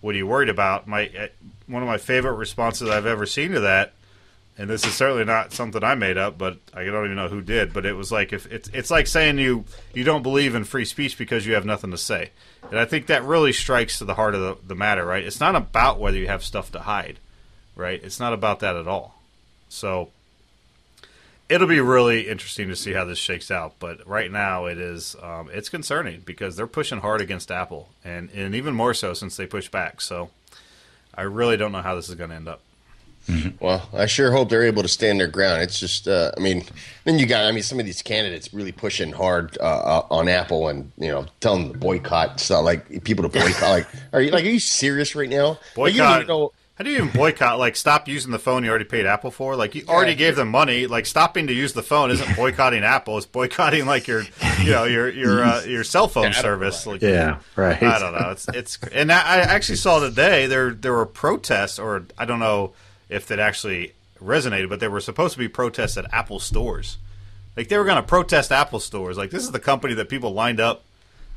Speaker 1: what are you worried about? My, uh, one of my favorite responses I've ever seen to that, and this is certainly not something I made up, but I don't even know who did. But it was like if it's it's like saying you you don't believe in free speech because you have nothing to say, and I think that really strikes to the heart of the, the matter. Right? It's not about whether you have stuff to hide, right? It's not about that at all. So it'll be really interesting to see how this shakes out. But right now, it is um, it's concerning because they're pushing hard against Apple, and and even more so since they pushed back. So I really don't know how this is going to end up.
Speaker 5: Well, I sure hope they're able to stand their ground. It's just, uh, I mean, then you got, I mean, some of these candidates really pushing hard uh, uh, on Apple and you know telling them to boycott stuff, like people to boycott. like, are you like, are you serious right now? Like, you
Speaker 1: boycott. How do you even boycott? Like, stop using the phone you already paid Apple for. Like, you already gave them money. Like, stopping to use the phone isn't boycotting Apple. It's boycotting like your, you know, your your uh, your cell phone service. Like,
Speaker 6: Yeah, right.
Speaker 1: I don't know. It's it's and I I actually saw today there there were protests, or I don't know if that actually resonated, but there were supposed to be protests at Apple stores. Like they were going to protest Apple stores. Like this is the company that people lined up,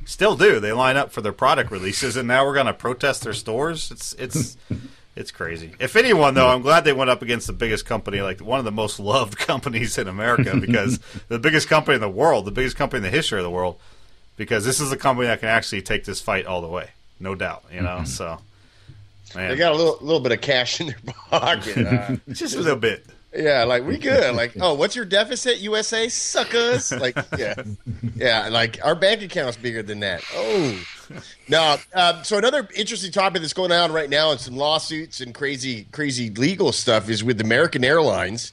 Speaker 1: still do. They line up for their product releases, and now we're going to protest their stores. It's it's it's crazy. If anyone, though, I'm glad they went up against the biggest company, like one of the most loved companies in America, because the biggest company in the world, the biggest company in the history of the world, because this is a company that can actually take this fight all the way, no doubt. You know, mm-hmm. so man,
Speaker 5: They got a little little bit of cash in their pocket. Uh,
Speaker 1: just a little bit.
Speaker 5: yeah, like we good. Like, oh, what's your deficit, USA suckers? Like, yeah, yeah. Like our bank account's bigger than that. Oh, no. Uh, so another interesting topic that's going on right now, and some lawsuits and crazy, crazy legal stuff, is with American Airlines,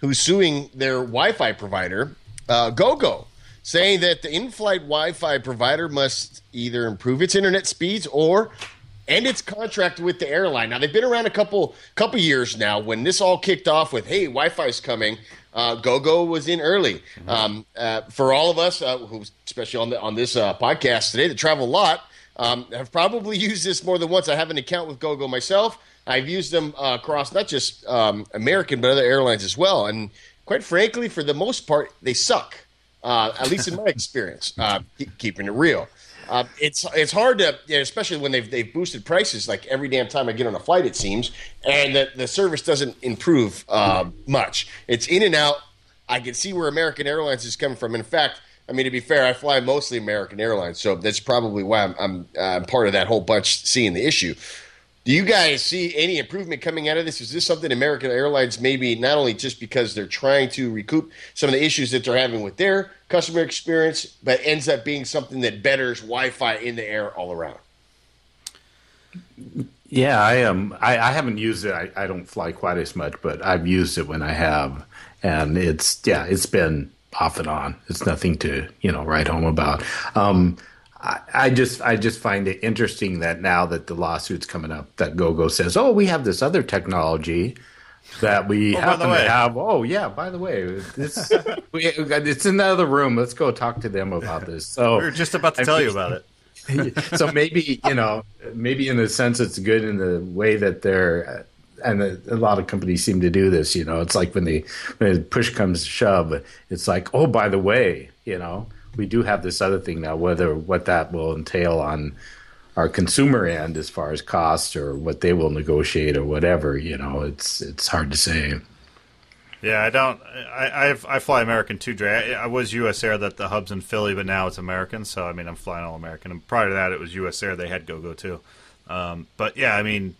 Speaker 5: who's suing their Wi-Fi provider, uh, GoGo, saying that the in-flight Wi-Fi provider must either improve its internet speeds or and its contract with the airline. Now they've been around a couple couple years now. When this all kicked off with "Hey, Wi-Fi's coming," uh, GoGo was in early. Um, uh, for all of us, uh, who especially on the, on this uh, podcast today, that travel a lot, um, have probably used this more than once. I have an account with GoGo myself. I've used them uh, across not just um, American but other airlines as well. And quite frankly, for the most part, they suck. Uh, at least in my experience, uh, keep- keeping it real. Uh, it's it's hard to, you know, especially when they've they've boosted prices like every damn time I get on a flight, it seems, and the, the service doesn't improve uh, much. It's in and out. I can see where American Airlines is coming from. In fact, I mean to be fair, I fly mostly American Airlines, so that's probably why I'm I'm, uh, I'm part of that whole bunch seeing the issue. Do you guys see any improvement coming out of this? Is this something American Airlines maybe not only just because they're trying to recoup some of the issues that they're having with their customer experience, but ends up being something that betters Wi-Fi in the air all around?
Speaker 6: Yeah, I am. I, I haven't used it. I, I don't fly quite as much, but I've used it when I have, and it's yeah, it's been off and on. It's nothing to you know write home about. Um, I, I just I just find it interesting that now that the lawsuit's coming up, that GoGo says, "Oh, we have this other technology." That we
Speaker 1: Oh,
Speaker 6: happen to have. Oh yeah, by the way, this, we, it's in the other room. Let's go talk to them about this. So
Speaker 1: we are just about to
Speaker 6: I
Speaker 1: tell you about it.
Speaker 6: so maybe you know maybe in the sense it's good in the way that they're uh, and a, a lot of companies seem to do this you know it's like when they when push comes to shove it's like oh by the way you know we do have this other thing now whether what that will entail on our consumer end as far as cost or what they will negotiate or whatever you know it's it's hard to say
Speaker 1: Yeah, I don't. I I've, I fly American too, Dre. I, I was U.S. Air that the hub's in Philly, but now it's American. So I mean, I'm flying all American. And prior to that, it was U.S. Air. They had GoGo too. Um, but yeah, I mean,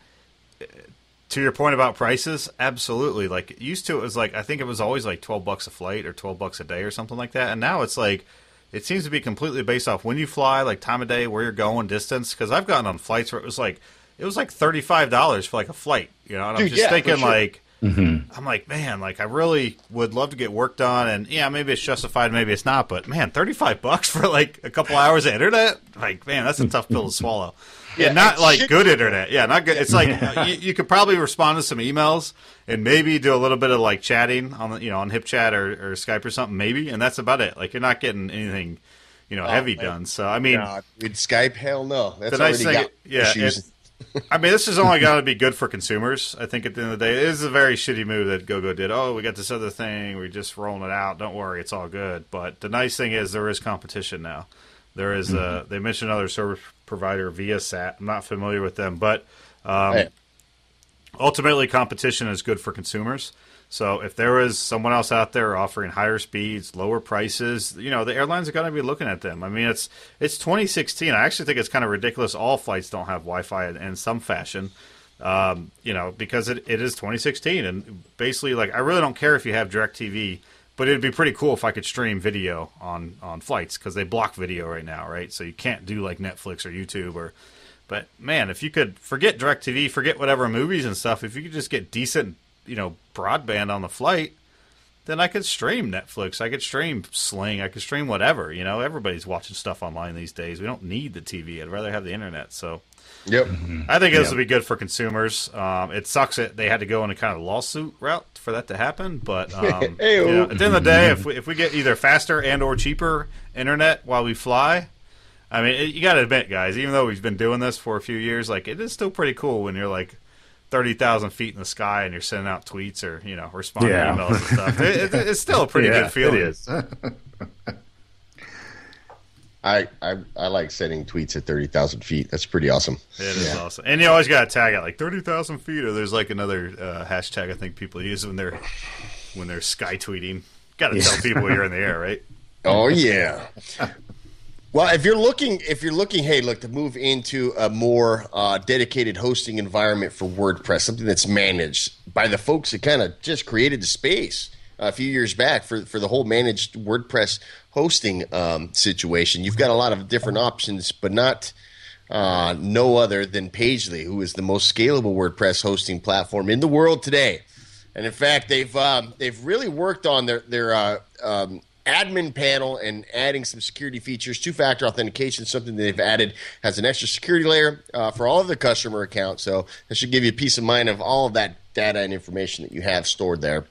Speaker 1: to your point about prices, absolutely. Like used to, it was like I think it was always like twelve bucks a flight or twelve bucks a day or something like that. And now it's like it seems to be completely based off when you fly, like time of day, where you're going, distance. Because I've gotten on flights where it was like it was like thirty five dollars for like a flight. You know, and I'm just
Speaker 5: yeah,
Speaker 1: thinking
Speaker 5: sure.
Speaker 1: like. Mm-hmm. I'm like, man, like I really would love to get work done, and yeah, maybe it's justified, maybe it's not, but man, thirty five bucks for like a couple hours of internet, like man, that's a tough pill to swallow. Yeah,
Speaker 5: Yeah,
Speaker 1: not like good internet. Yeah, not good. It's like you, you could probably respond to some emails and maybe do a little bit of like chatting on you know on HipChat or, or Skype or something, maybe, and that's about it. Like you're not getting anything, you know, heavy
Speaker 5: man.
Speaker 1: done. So I mean,
Speaker 5: Nah, with Skype, hell no. That's
Speaker 1: the nice
Speaker 5: already
Speaker 1: thing,
Speaker 5: got
Speaker 1: yeah,
Speaker 5: issues.
Speaker 1: it- I mean, this is only going to be good for consumers. I think at the end of the day, it is a very shitty move that GoGo did. Oh, we got this other thing. We're just rolling it out. Don't worry, it's all good. But the nice thing is there is competition now. There is, uh, they mentioned another service provider, ViaSat. I'm not familiar with them, but um,
Speaker 5: Hey.
Speaker 1: ultimately competition is good for consumers. So if there is someone else out there offering higher speeds, lower prices, you know, the airlines are going to be looking at them. I mean, it's it's 2016. I actually think it's kind of ridiculous all flights don't have Wi-Fi in, in some fashion. Um, you know, because it, it is 2016 and basically like I really don't care if you have DirecTV, but it'd be pretty cool if I could stream video on on flights cuz they block video right now, right? So you can't do like Netflix or YouTube or but man, if you could forget DirecTV, forget whatever movies and stuff, if you could just get decent, you know, broadband on the flight, then I could stream Netflix, I could stream Sling, I could stream whatever. You know, everybody's watching stuff online these days. We don't need the TV. I'd rather have the internet. So
Speaker 5: Yep.
Speaker 1: I think this will be good for consumers. Um, it sucks that they had to go in a kind of lawsuit route for that to happen, but um,
Speaker 5: Hey-o.
Speaker 1: you know, at the end of the day, if we, if we get either faster and or cheaper internet while we fly, I mean, it, you got to admit, guys, even though we've been doing this for a few years, like it is still pretty cool when you're like thirty thousand feet in the sky and you're sending out tweets or you know responding
Speaker 6: Yeah.
Speaker 1: to emails and stuff. It, it, it's still a pretty
Speaker 6: yeah,
Speaker 1: good feeling.
Speaker 6: It is.
Speaker 5: I, I I like sending tweets at thirty thousand feet. That's pretty awesome.
Speaker 1: It is awesome, and you always got to tag it like thirty thousand feet, or there's like another uh, hashtag I think people use when they're when they're sky tweeting. Got to tell people you're in the air, right?
Speaker 5: Oh yeah. Well, if you're looking, if you're looking, hey, look to move into a more uh, dedicated hosting environment for WordPress, something that's managed by the folks that kind of just created the space a few years back for for the whole managed WordPress hosting um, situation. You've got a lot of different options, but not uh, no other than Pagely, who is the most scalable WordPress hosting platform in the world today. And in fact, they've um, they've really worked on their their uh, um, admin panel and adding some security features. Two factor authentication, something they've added, has an extra security layer uh, for all of the customer accounts. So that should give you peace of mind of all of that data and information that you have stored there.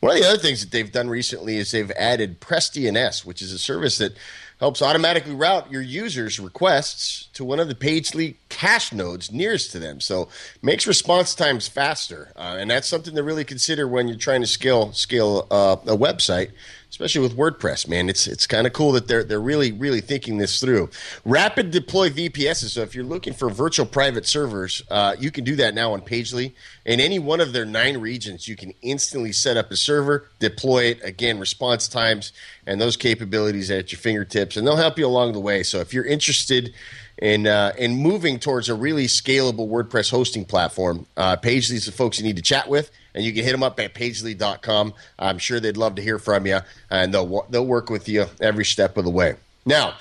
Speaker 5: One of the other things that they've done recently is they've added PressDNS, which is a service that helps automatically route your users' requests to one of the Pagely cache nodes nearest to them. So makes response times faster, uh, and that's something to really consider when you're trying to scale scale uh, a website, especially with WordPress. Man, it's it's kind of cool that they're they're really really thinking this through. Rapid deploy VPSs. So if you're looking for virtual private servers, uh, you can do that now on Pagely. In any one of their nine regions, you can instantly set up a server, deploy it. Again, response times and those capabilities at your fingertips, and they'll help you along the way. So if you're interested in uh, in moving towards a really scalable WordPress hosting platform, uh, Pagely's the folks you need to chat with, and you can hit them up at pagely.com. I'm sure they'd love to hear from you, and they'll they'll work with you every step of the way. Now.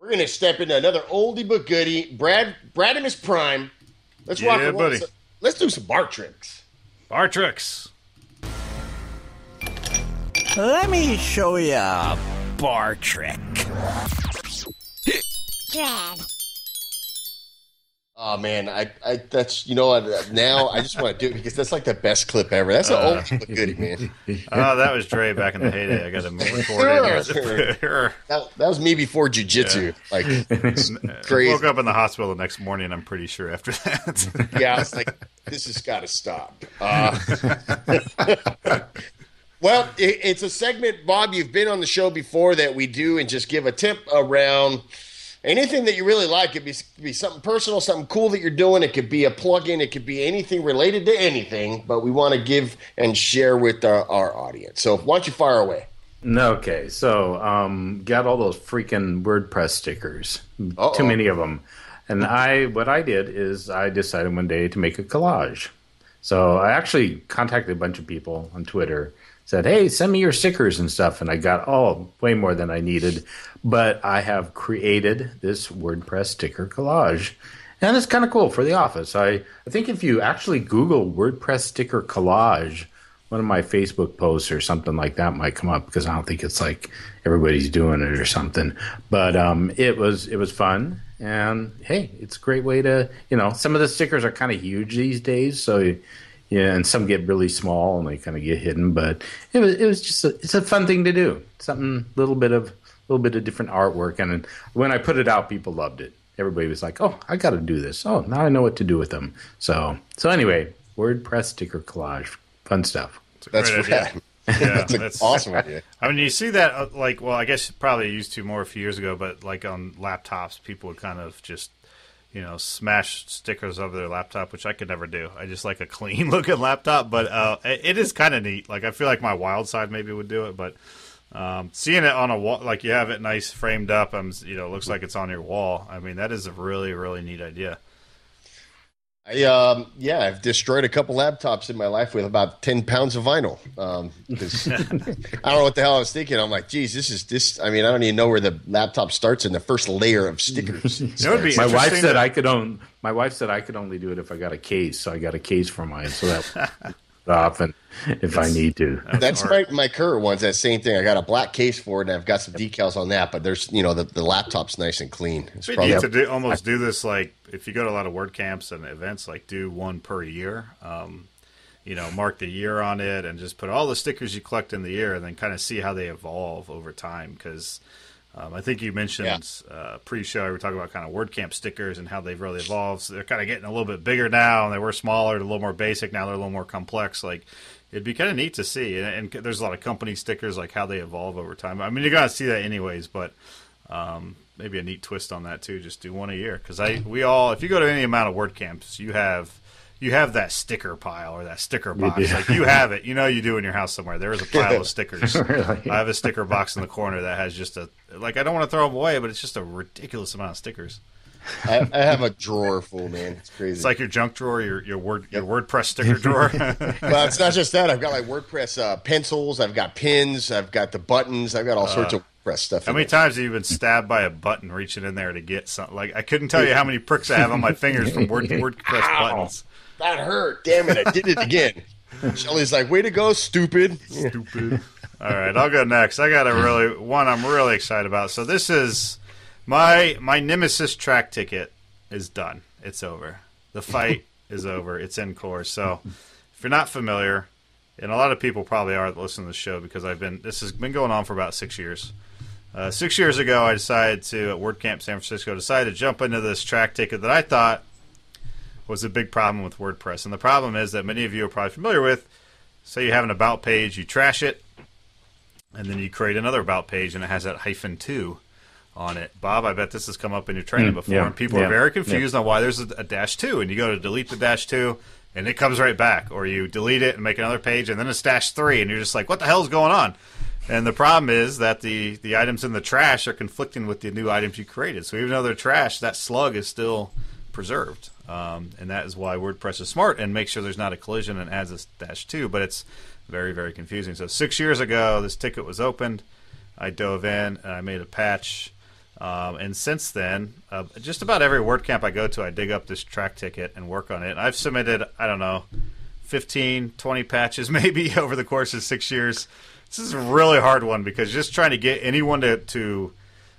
Speaker 5: We're gonna step into another oldie but goodie. Brad, brad Bradimus Prime. Let's
Speaker 1: Yeah,
Speaker 5: and roll.
Speaker 1: buddy.
Speaker 5: So- Let's do some bar tricks.
Speaker 1: Bar tricks.
Speaker 7: Let me show you a bar trick.
Speaker 5: Oh man, I, I that's you know what now I just want to do it because that's like the best clip ever. That's an oldie but goodie, man.
Speaker 1: Oh, that was Dre back in the heyday. I got to record it here.
Speaker 5: That, that was me before jujitsu. Like it's crazy.
Speaker 1: Woke up in the hospital the next morning. I'm pretty sure after that.
Speaker 5: yeah, I was like, this has got to stop. Uh, well, it, it's a segment, Bob. You've been on the show before that we do and just give a tip around anything that you really like. It could be, could be something personal, something cool that you're doing. It could be a plug-in. It could be anything related to anything. But we want to give and share with our, our audience. So why don't you fire away?
Speaker 6: Okay, so um, got all those freaking WordPress stickers.
Speaker 5: Uh-oh.
Speaker 6: Too many of them. And I, what I did is I decided one day to make a collage. So I actually contacted a bunch of people on Twitter, said, "Hey, send me your stickers and stuff," and I got oh, way more than I needed. But I have created this WordPress sticker collage, and it's kind of cool for the office. I, I think if you actually Google WordPress sticker collage, one of my Facebook posts or something like that might come up because I don't think it's like everybody's doing it or something. But um, it was it was fun, and hey, it's a great way to you know some of the stickers are kind of huge these days, so yeah, and some get really small and they kind of get hidden. But it was it was just a, it's a fun thing to do, something a little bit of a little bit of different artwork, and when I put it out, people loved it. Everybody was like, "Oh, I got to do this. Oh, now I know what to do with them." So so anyway, WordPress sticker collage, fun stuff.
Speaker 5: That's
Speaker 1: Great idea. Yeah,
Speaker 5: that's
Speaker 1: that's-
Speaker 5: awesome idea.
Speaker 1: I mean, you see that uh, like, well, I guess probably used to more a few years ago, but like on laptops, people would kind of just, you know, smash stickers over their laptop, which I could never do. I just like a clean looking laptop, but uh, it, is kind of neat. Like, I feel like my wild side maybe would do it, but um, seeing it on a wall, like you have it nice framed up, um, you know, looks like it's on your wall. I mean, that is a really, really neat idea.
Speaker 5: I um yeah, I've destroyed a couple laptops in my life with about ten pounds of vinyl. Um, 'cause I don't know what the hell I was thinking. I'm like, geez, this is this. I mean, I don't even know where the laptop starts in the first layer of stickers.
Speaker 1: You know, it'd be
Speaker 6: My wife said
Speaker 1: to-
Speaker 6: I could own. My wife said I could only do it if I got a case, so I got a case for mine, so that often if I need to.
Speaker 5: That's
Speaker 1: art.
Speaker 5: my my current ones. That same thing. I got a black case for it, and I've got some decals on that. But there's you know the, the laptop's nice and clean. It's
Speaker 1: We
Speaker 5: probably
Speaker 1: need to do, almost do this like if you go to a lot of WordCamps and events, like do one per year. Um, you know, mark the year on it and just put all the stickers you collect in the year, and then kind of see how they evolve over time. Because Um, I think you mentioned uh, pre-show we were talking about kind of WordCamp stickers and how they've really evolved. So they're kind of getting a little bit bigger now, and they were smaller, and a little more basic. Now they're a little more complex. Like it'd be kind of neat to see, and, and there's a lot of company stickers like how they evolve over time. I mean, you're gonna see that anyways, but um, maybe a neat twist on that too. Just do one a year because I we all if you go to any amount of WordCamps, you have you have that sticker pile or that sticker box.
Speaker 6: do.
Speaker 1: Like you have it. You know you do in your house somewhere. There is a pile of stickers.
Speaker 6: Really?
Speaker 1: I have a sticker box in the corner that has just a like I don't want to throw them away, but it's just a ridiculous amount of stickers.
Speaker 5: I, I have a drawer full, man. It's crazy.
Speaker 1: It's like your junk drawer, your your word your WordPress sticker drawer.
Speaker 5: well, it's not just that. I've got like WordPress uh, pencils. I've got pins. I've got the buttons. I've got all sorts of WordPress stuff.
Speaker 1: Uh, how many
Speaker 5: there.
Speaker 1: times have you been stabbed by a button reaching in there to get something? Like I couldn't tell you how many pricks I have on my fingers from Word, WordPress buttons.
Speaker 5: That hurt. Damn it! I did it again. Shelly's like, "Way to go, stupid."
Speaker 1: Stupid. All right, I'll go next. I got a really one I'm really excited about. So this is my my Nemesis Trac ticket is done. It's over. The fight is over. It's in course. So if you're not familiar, and a lot of people probably are that listen to the show because I've been this has been going on for about six years. Uh, six years ago, I decided to at WordCamp San Francisco decided to jump into this Trac ticket that I thought was a big problem with WordPress, and the problem is that many of you are probably familiar with. Say you have an about page, you trash it, and then you create another about page, and it has that hyphen two on it. Bob, I bet this has come up in your training
Speaker 6: Mm,
Speaker 1: before,
Speaker 6: yeah,
Speaker 1: and people
Speaker 6: yeah,
Speaker 1: are very confused on why there's a, a dash two, and you go to delete the dash two, and it comes right back, or you delete it and make another page, and then it's dash three, and you're just like, what the hell is going on? And the problem is that the the items in the trash are conflicting with the new items you created. So even though they're trash, that slug is still preserved, um, and that is why WordPress is smart and makes sure there's not a collision and adds this dash two. But it's very very confusing. So six years ago, this ticket was opened. I dove in and I made a patch. Um, and since then, uh, just about every WordCamp I go to, I dig up this Trac ticket and work on it. I've submitted, I don't know, 15, 20 patches maybe over the course of six years. This is a really hard one because just trying to get anyone to to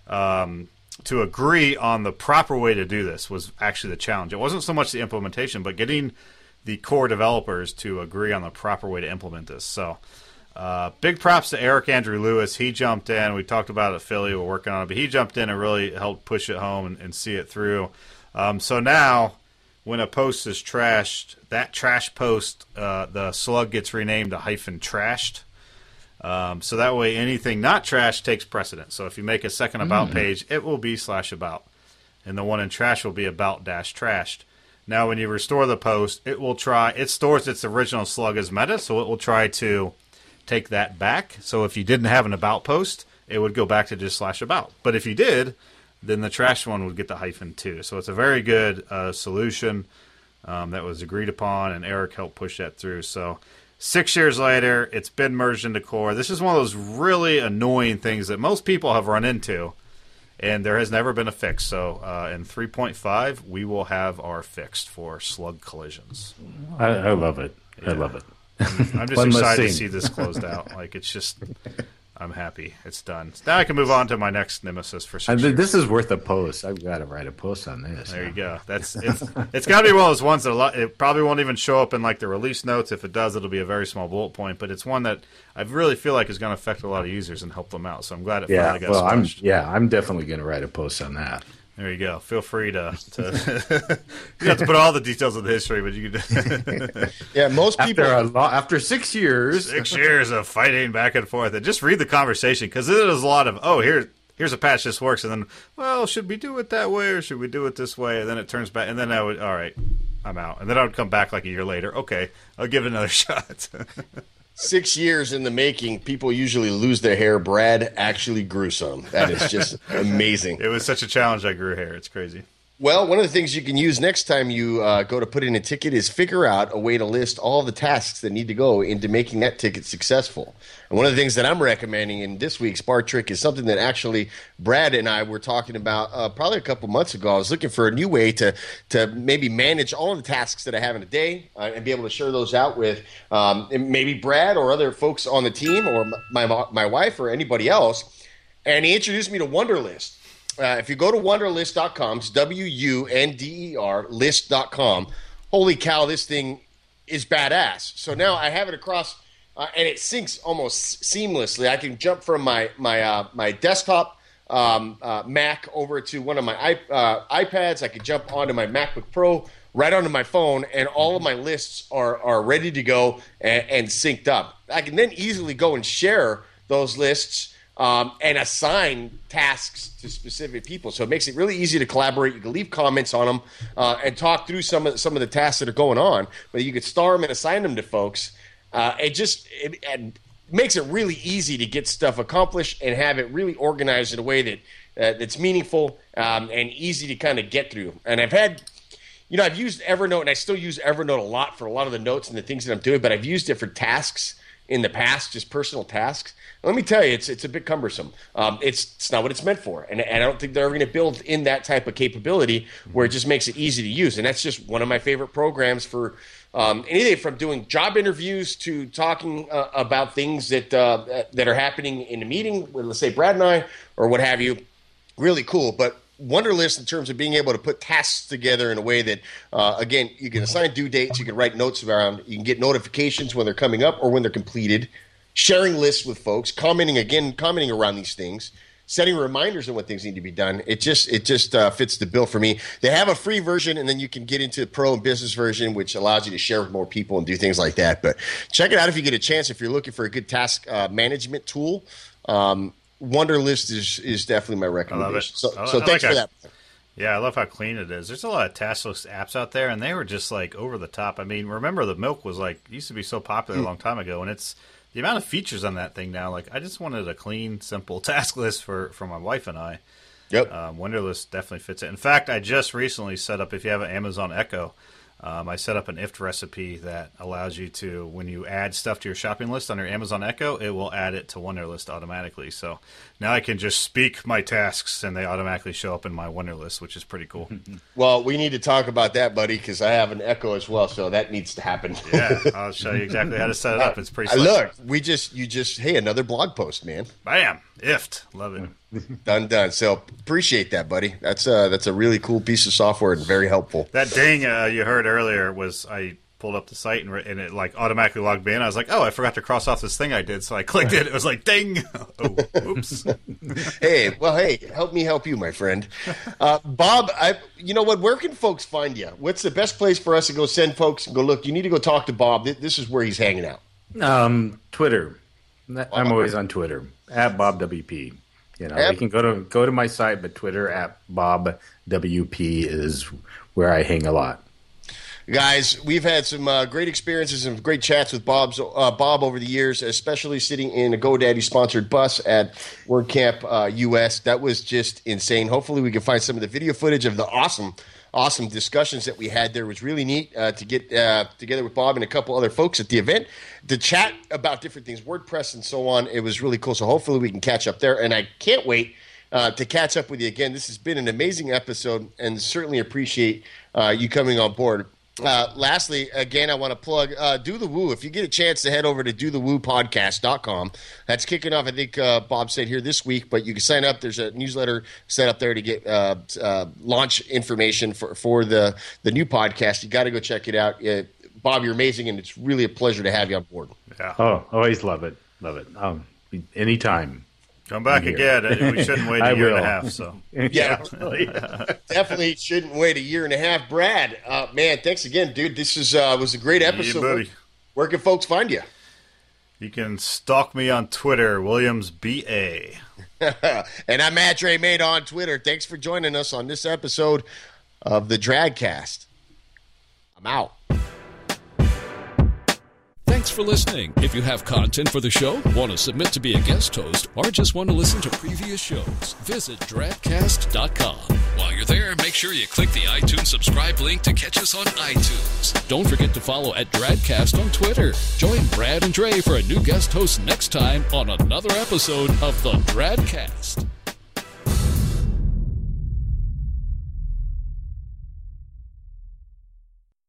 Speaker 1: um, to agree on the proper way to do this was actually the challenge. It wasn't so much the implementation, but getting the core developers to agree on the proper way to implement this. So, uh, big props to Eric Andrew Lewis. He jumped in. We talked about it Philly. We're working on it, but he jumped in and really helped push it home and, and see it through. Um, so now, when a post is trashed, that trash post, uh, the slug gets renamed to hyphen trashed. Um, so that way, anything not trash takes precedence. So if you make a second about page, it will be slash about, and the one in trash will be about dash trashed. Now, when you restore the post, it will try. It stores its original slug as meta, so it will try to take that back. So if you didn't have an about post, it would go back to just slash about. But if you did, then the trash one would get the hyphen too. So it's a very good uh, solution um, that was agreed upon, and Eric helped push that through. So six years later, it's been merged into core. This is one of those really annoying things that most people have run into, and there has never been a fix. So uh, in 3.5, we will have our fixed for slug collisions.
Speaker 6: I, I love it. I love it.
Speaker 1: I'm just
Speaker 6: One less
Speaker 1: excited to see this closed out. Like it's just, I'm happy it's done. Now I can move on to my next nemesis for
Speaker 6: th- this is worth a post. I've got to write a post on this.
Speaker 1: There you go. That's it's, it's got to be one of those ones that a lot, it probably won't even show up in like the release notes. If it does, it'll be a very small bullet point. But it's one that I really feel like is going to affect a lot of users and help them out. So I'm glad it
Speaker 6: Yeah,
Speaker 1: finally got
Speaker 6: well, I'm yeah, I'm definitely going to write a post on that.
Speaker 1: There you go. Feel free to. to you have to put all the details of the history, but you could.
Speaker 5: Yeah, most people.
Speaker 6: After a lo- after six years,
Speaker 1: six years of fighting back and forth, and just read the conversation because it is a lot of oh here here's a patch this works, and then well should we do it that way or should we do it this way, and then it turns back, and then I would all right I'm out, and then I would come back like a year later. Okay, I'll give it another shot.
Speaker 5: Six years in the making, people usually lose their hair. Brad actually grew some. That is just amazing.
Speaker 1: it was such a challenge. I grew hair. It's crazy.
Speaker 5: Well, one of the things you can use next time you uh, go to put in a ticket is figure out a way to list all the tasks that need to go into making that ticket successful. And one of the things that I'm recommending in this week's bar trick is something that actually Brad and I were talking about uh, probably a couple months ago. I was looking for a new way to to maybe manage all of the tasks that I have in a day uh, and be able to share those out with um, maybe Brad or other folks on the team or my my wife or anybody else. And he introduced me to Wunderlist. Uh, if you go to wunderlist.com, it's W U N D E R list.com. Holy cow, this thing is badass. So now I have it across, uh, and it syncs almost seamlessly. I can jump from my my uh, my desktop um, uh, Mac over to one of my iP- uh, iPads. I can jump onto my MacBook Pro, right onto my phone, and all of my lists are are ready to go and, and synced up. I can then easily go and share those lists um, and assign tasks to specific people. So it makes it really easy to collaborate. You can leave comments on them uh, and talk through some of some of the tasks that are going on. But you could star them and assign them to folks. Uh, it just it, and makes it really easy to get stuff accomplished and have it really organized in a way that uh, that's meaningful um, and easy to kind of get through. And I've had you know, I've used Evernote and I still use Evernote a lot for a lot of the notes and the things that I'm doing, but I've used it for tasks in the past, just personal tasks. Let me tell you, it's it's a bit cumbersome. Um, it's it's not what it's meant for, and, and I don't think they're ever going to build in that type of capability where it just makes it easy to use. And that's just one of my favorite programs for um, anything from doing job interviews to talking uh, about things that uh, that are happening in a meeting with, let's say, Brad and I, or what have you. Really cool, but Wunderlist in terms of being able to put tasks together in a way that, uh, again, you can assign due dates, you can write notes around, you can get notifications when they're coming up or when they're completed, sharing lists with folks, commenting again, commenting around these things, setting reminders on what things need to be done. It just it just uh, fits the bill for me. They have a free version, and then you can get into the pro and business version, which allows you to share with more people and do things like that. But check it out if you get a chance. If you're looking for a good task uh, management tool. Um, Wunderlist is is definitely my recommendation. So,
Speaker 1: I-
Speaker 5: so
Speaker 1: I
Speaker 5: thanks
Speaker 1: like
Speaker 5: for
Speaker 1: that. Yeah, I love how clean it is. There's a lot of taskless apps out there, and they were just like over the top. I mean, remember the milk was like used to be so popular
Speaker 5: Hmm.
Speaker 1: a long time ago, and it's the amount of features on that thing now. Like, I just wanted a clean, simple task list for for my wife and I.
Speaker 5: Yep.
Speaker 1: Um, Wunderlist definitely fits it. In fact, I just recently set up. If you have an Amazon Echo, um, I set up an IFTTT recipe that allows you to, when you add stuff to your shopping list on your Amazon Echo, it will add it to Wunderlist automatically. So now I can just speak my tasks, and they automatically show up in my Wunderlist, which is pretty cool.
Speaker 5: Well, we need to talk about that, buddy, because I have an Echo as well, so that needs to happen.
Speaker 1: yeah, I'll show you exactly how to set it up. It's pretty. Slick.
Speaker 5: look, we just you just hey another blog post, man.
Speaker 1: Bam, IFTTT, love it.
Speaker 5: Done, done. So appreciate that, buddy. That's uh that's a really cool piece of software and very helpful.
Speaker 1: That ding uh, you heard earlier was I pulled up the site and, re- and it like automatically logged me in. I was like, oh, I forgot to cross off this thing I did, so I clicked it. It was like ding. oh, oops.
Speaker 5: hey, well, hey, help me help you, my friend. Uh, Bob, I, you know what? Where can folks find you? What's the best place for us to go send folks and go look? You need to go talk to Bob. This is where he's hanging out.
Speaker 6: Um, Twitter. I'm always on Twitter at Bob WP. You know, you can go to go to my site, but Twitter at Bob WP is where I hang a lot.
Speaker 5: Guys, we've had some uh, great experiences and great chats with Bob's uh, Bob over the years, especially sitting in a GoDaddy sponsored bus at WordCamp uh, US. That was just insane. Hopefully, we can find some of the video footage of the awesome, awesome discussions that we had there. It was really neat uh, to get uh, together with Bob and a couple other folks at the event to chat about different things, WordPress and so on. It was really cool. So hopefully, we can catch up there. And I can't wait uh, to catch up with you again. This has been an amazing episode, and certainly appreciate uh, you coming on board. Uh, lastly, again, I want to plug uh, Do the Woo. If you get a chance to head over to do the dothewoopodcast.com, that's kicking off, I think uh, Bob said here this week, but you can sign up. There's a newsletter set up there to get uh, uh, launch information for, for the, the new podcast. You got to go check it out. Uh, Bob, you're amazing, and it's really a pleasure to have you on board.
Speaker 1: Yeah,
Speaker 6: Oh, always love it, love it. Um, anytime.
Speaker 1: Come back again. We shouldn't wait a year and a half. So
Speaker 5: Yeah, definitely shouldn't wait a year and a half. Brad, uh, man, thanks again, dude. This is uh, was a great episode.
Speaker 1: buddy.
Speaker 5: Where can folks find you?
Speaker 1: you can stalk me on Twitter, Williams BA.
Speaker 5: and I'm Matt Dre Made on Twitter. Thanks for joining us on this episode of the Dradcast. I'm out.
Speaker 2: Thanks for listening. If you have content for the show, want to submit to be a guest host, or just want to listen to previous shows, visit Dradcast.com. While you're there, make sure you click the iTunes subscribe link to catch us on iTunes. Don't forget to follow at Dradcast on Twitter. Join Brad and Dre for a new guest host next time on another episode of the Dradcast.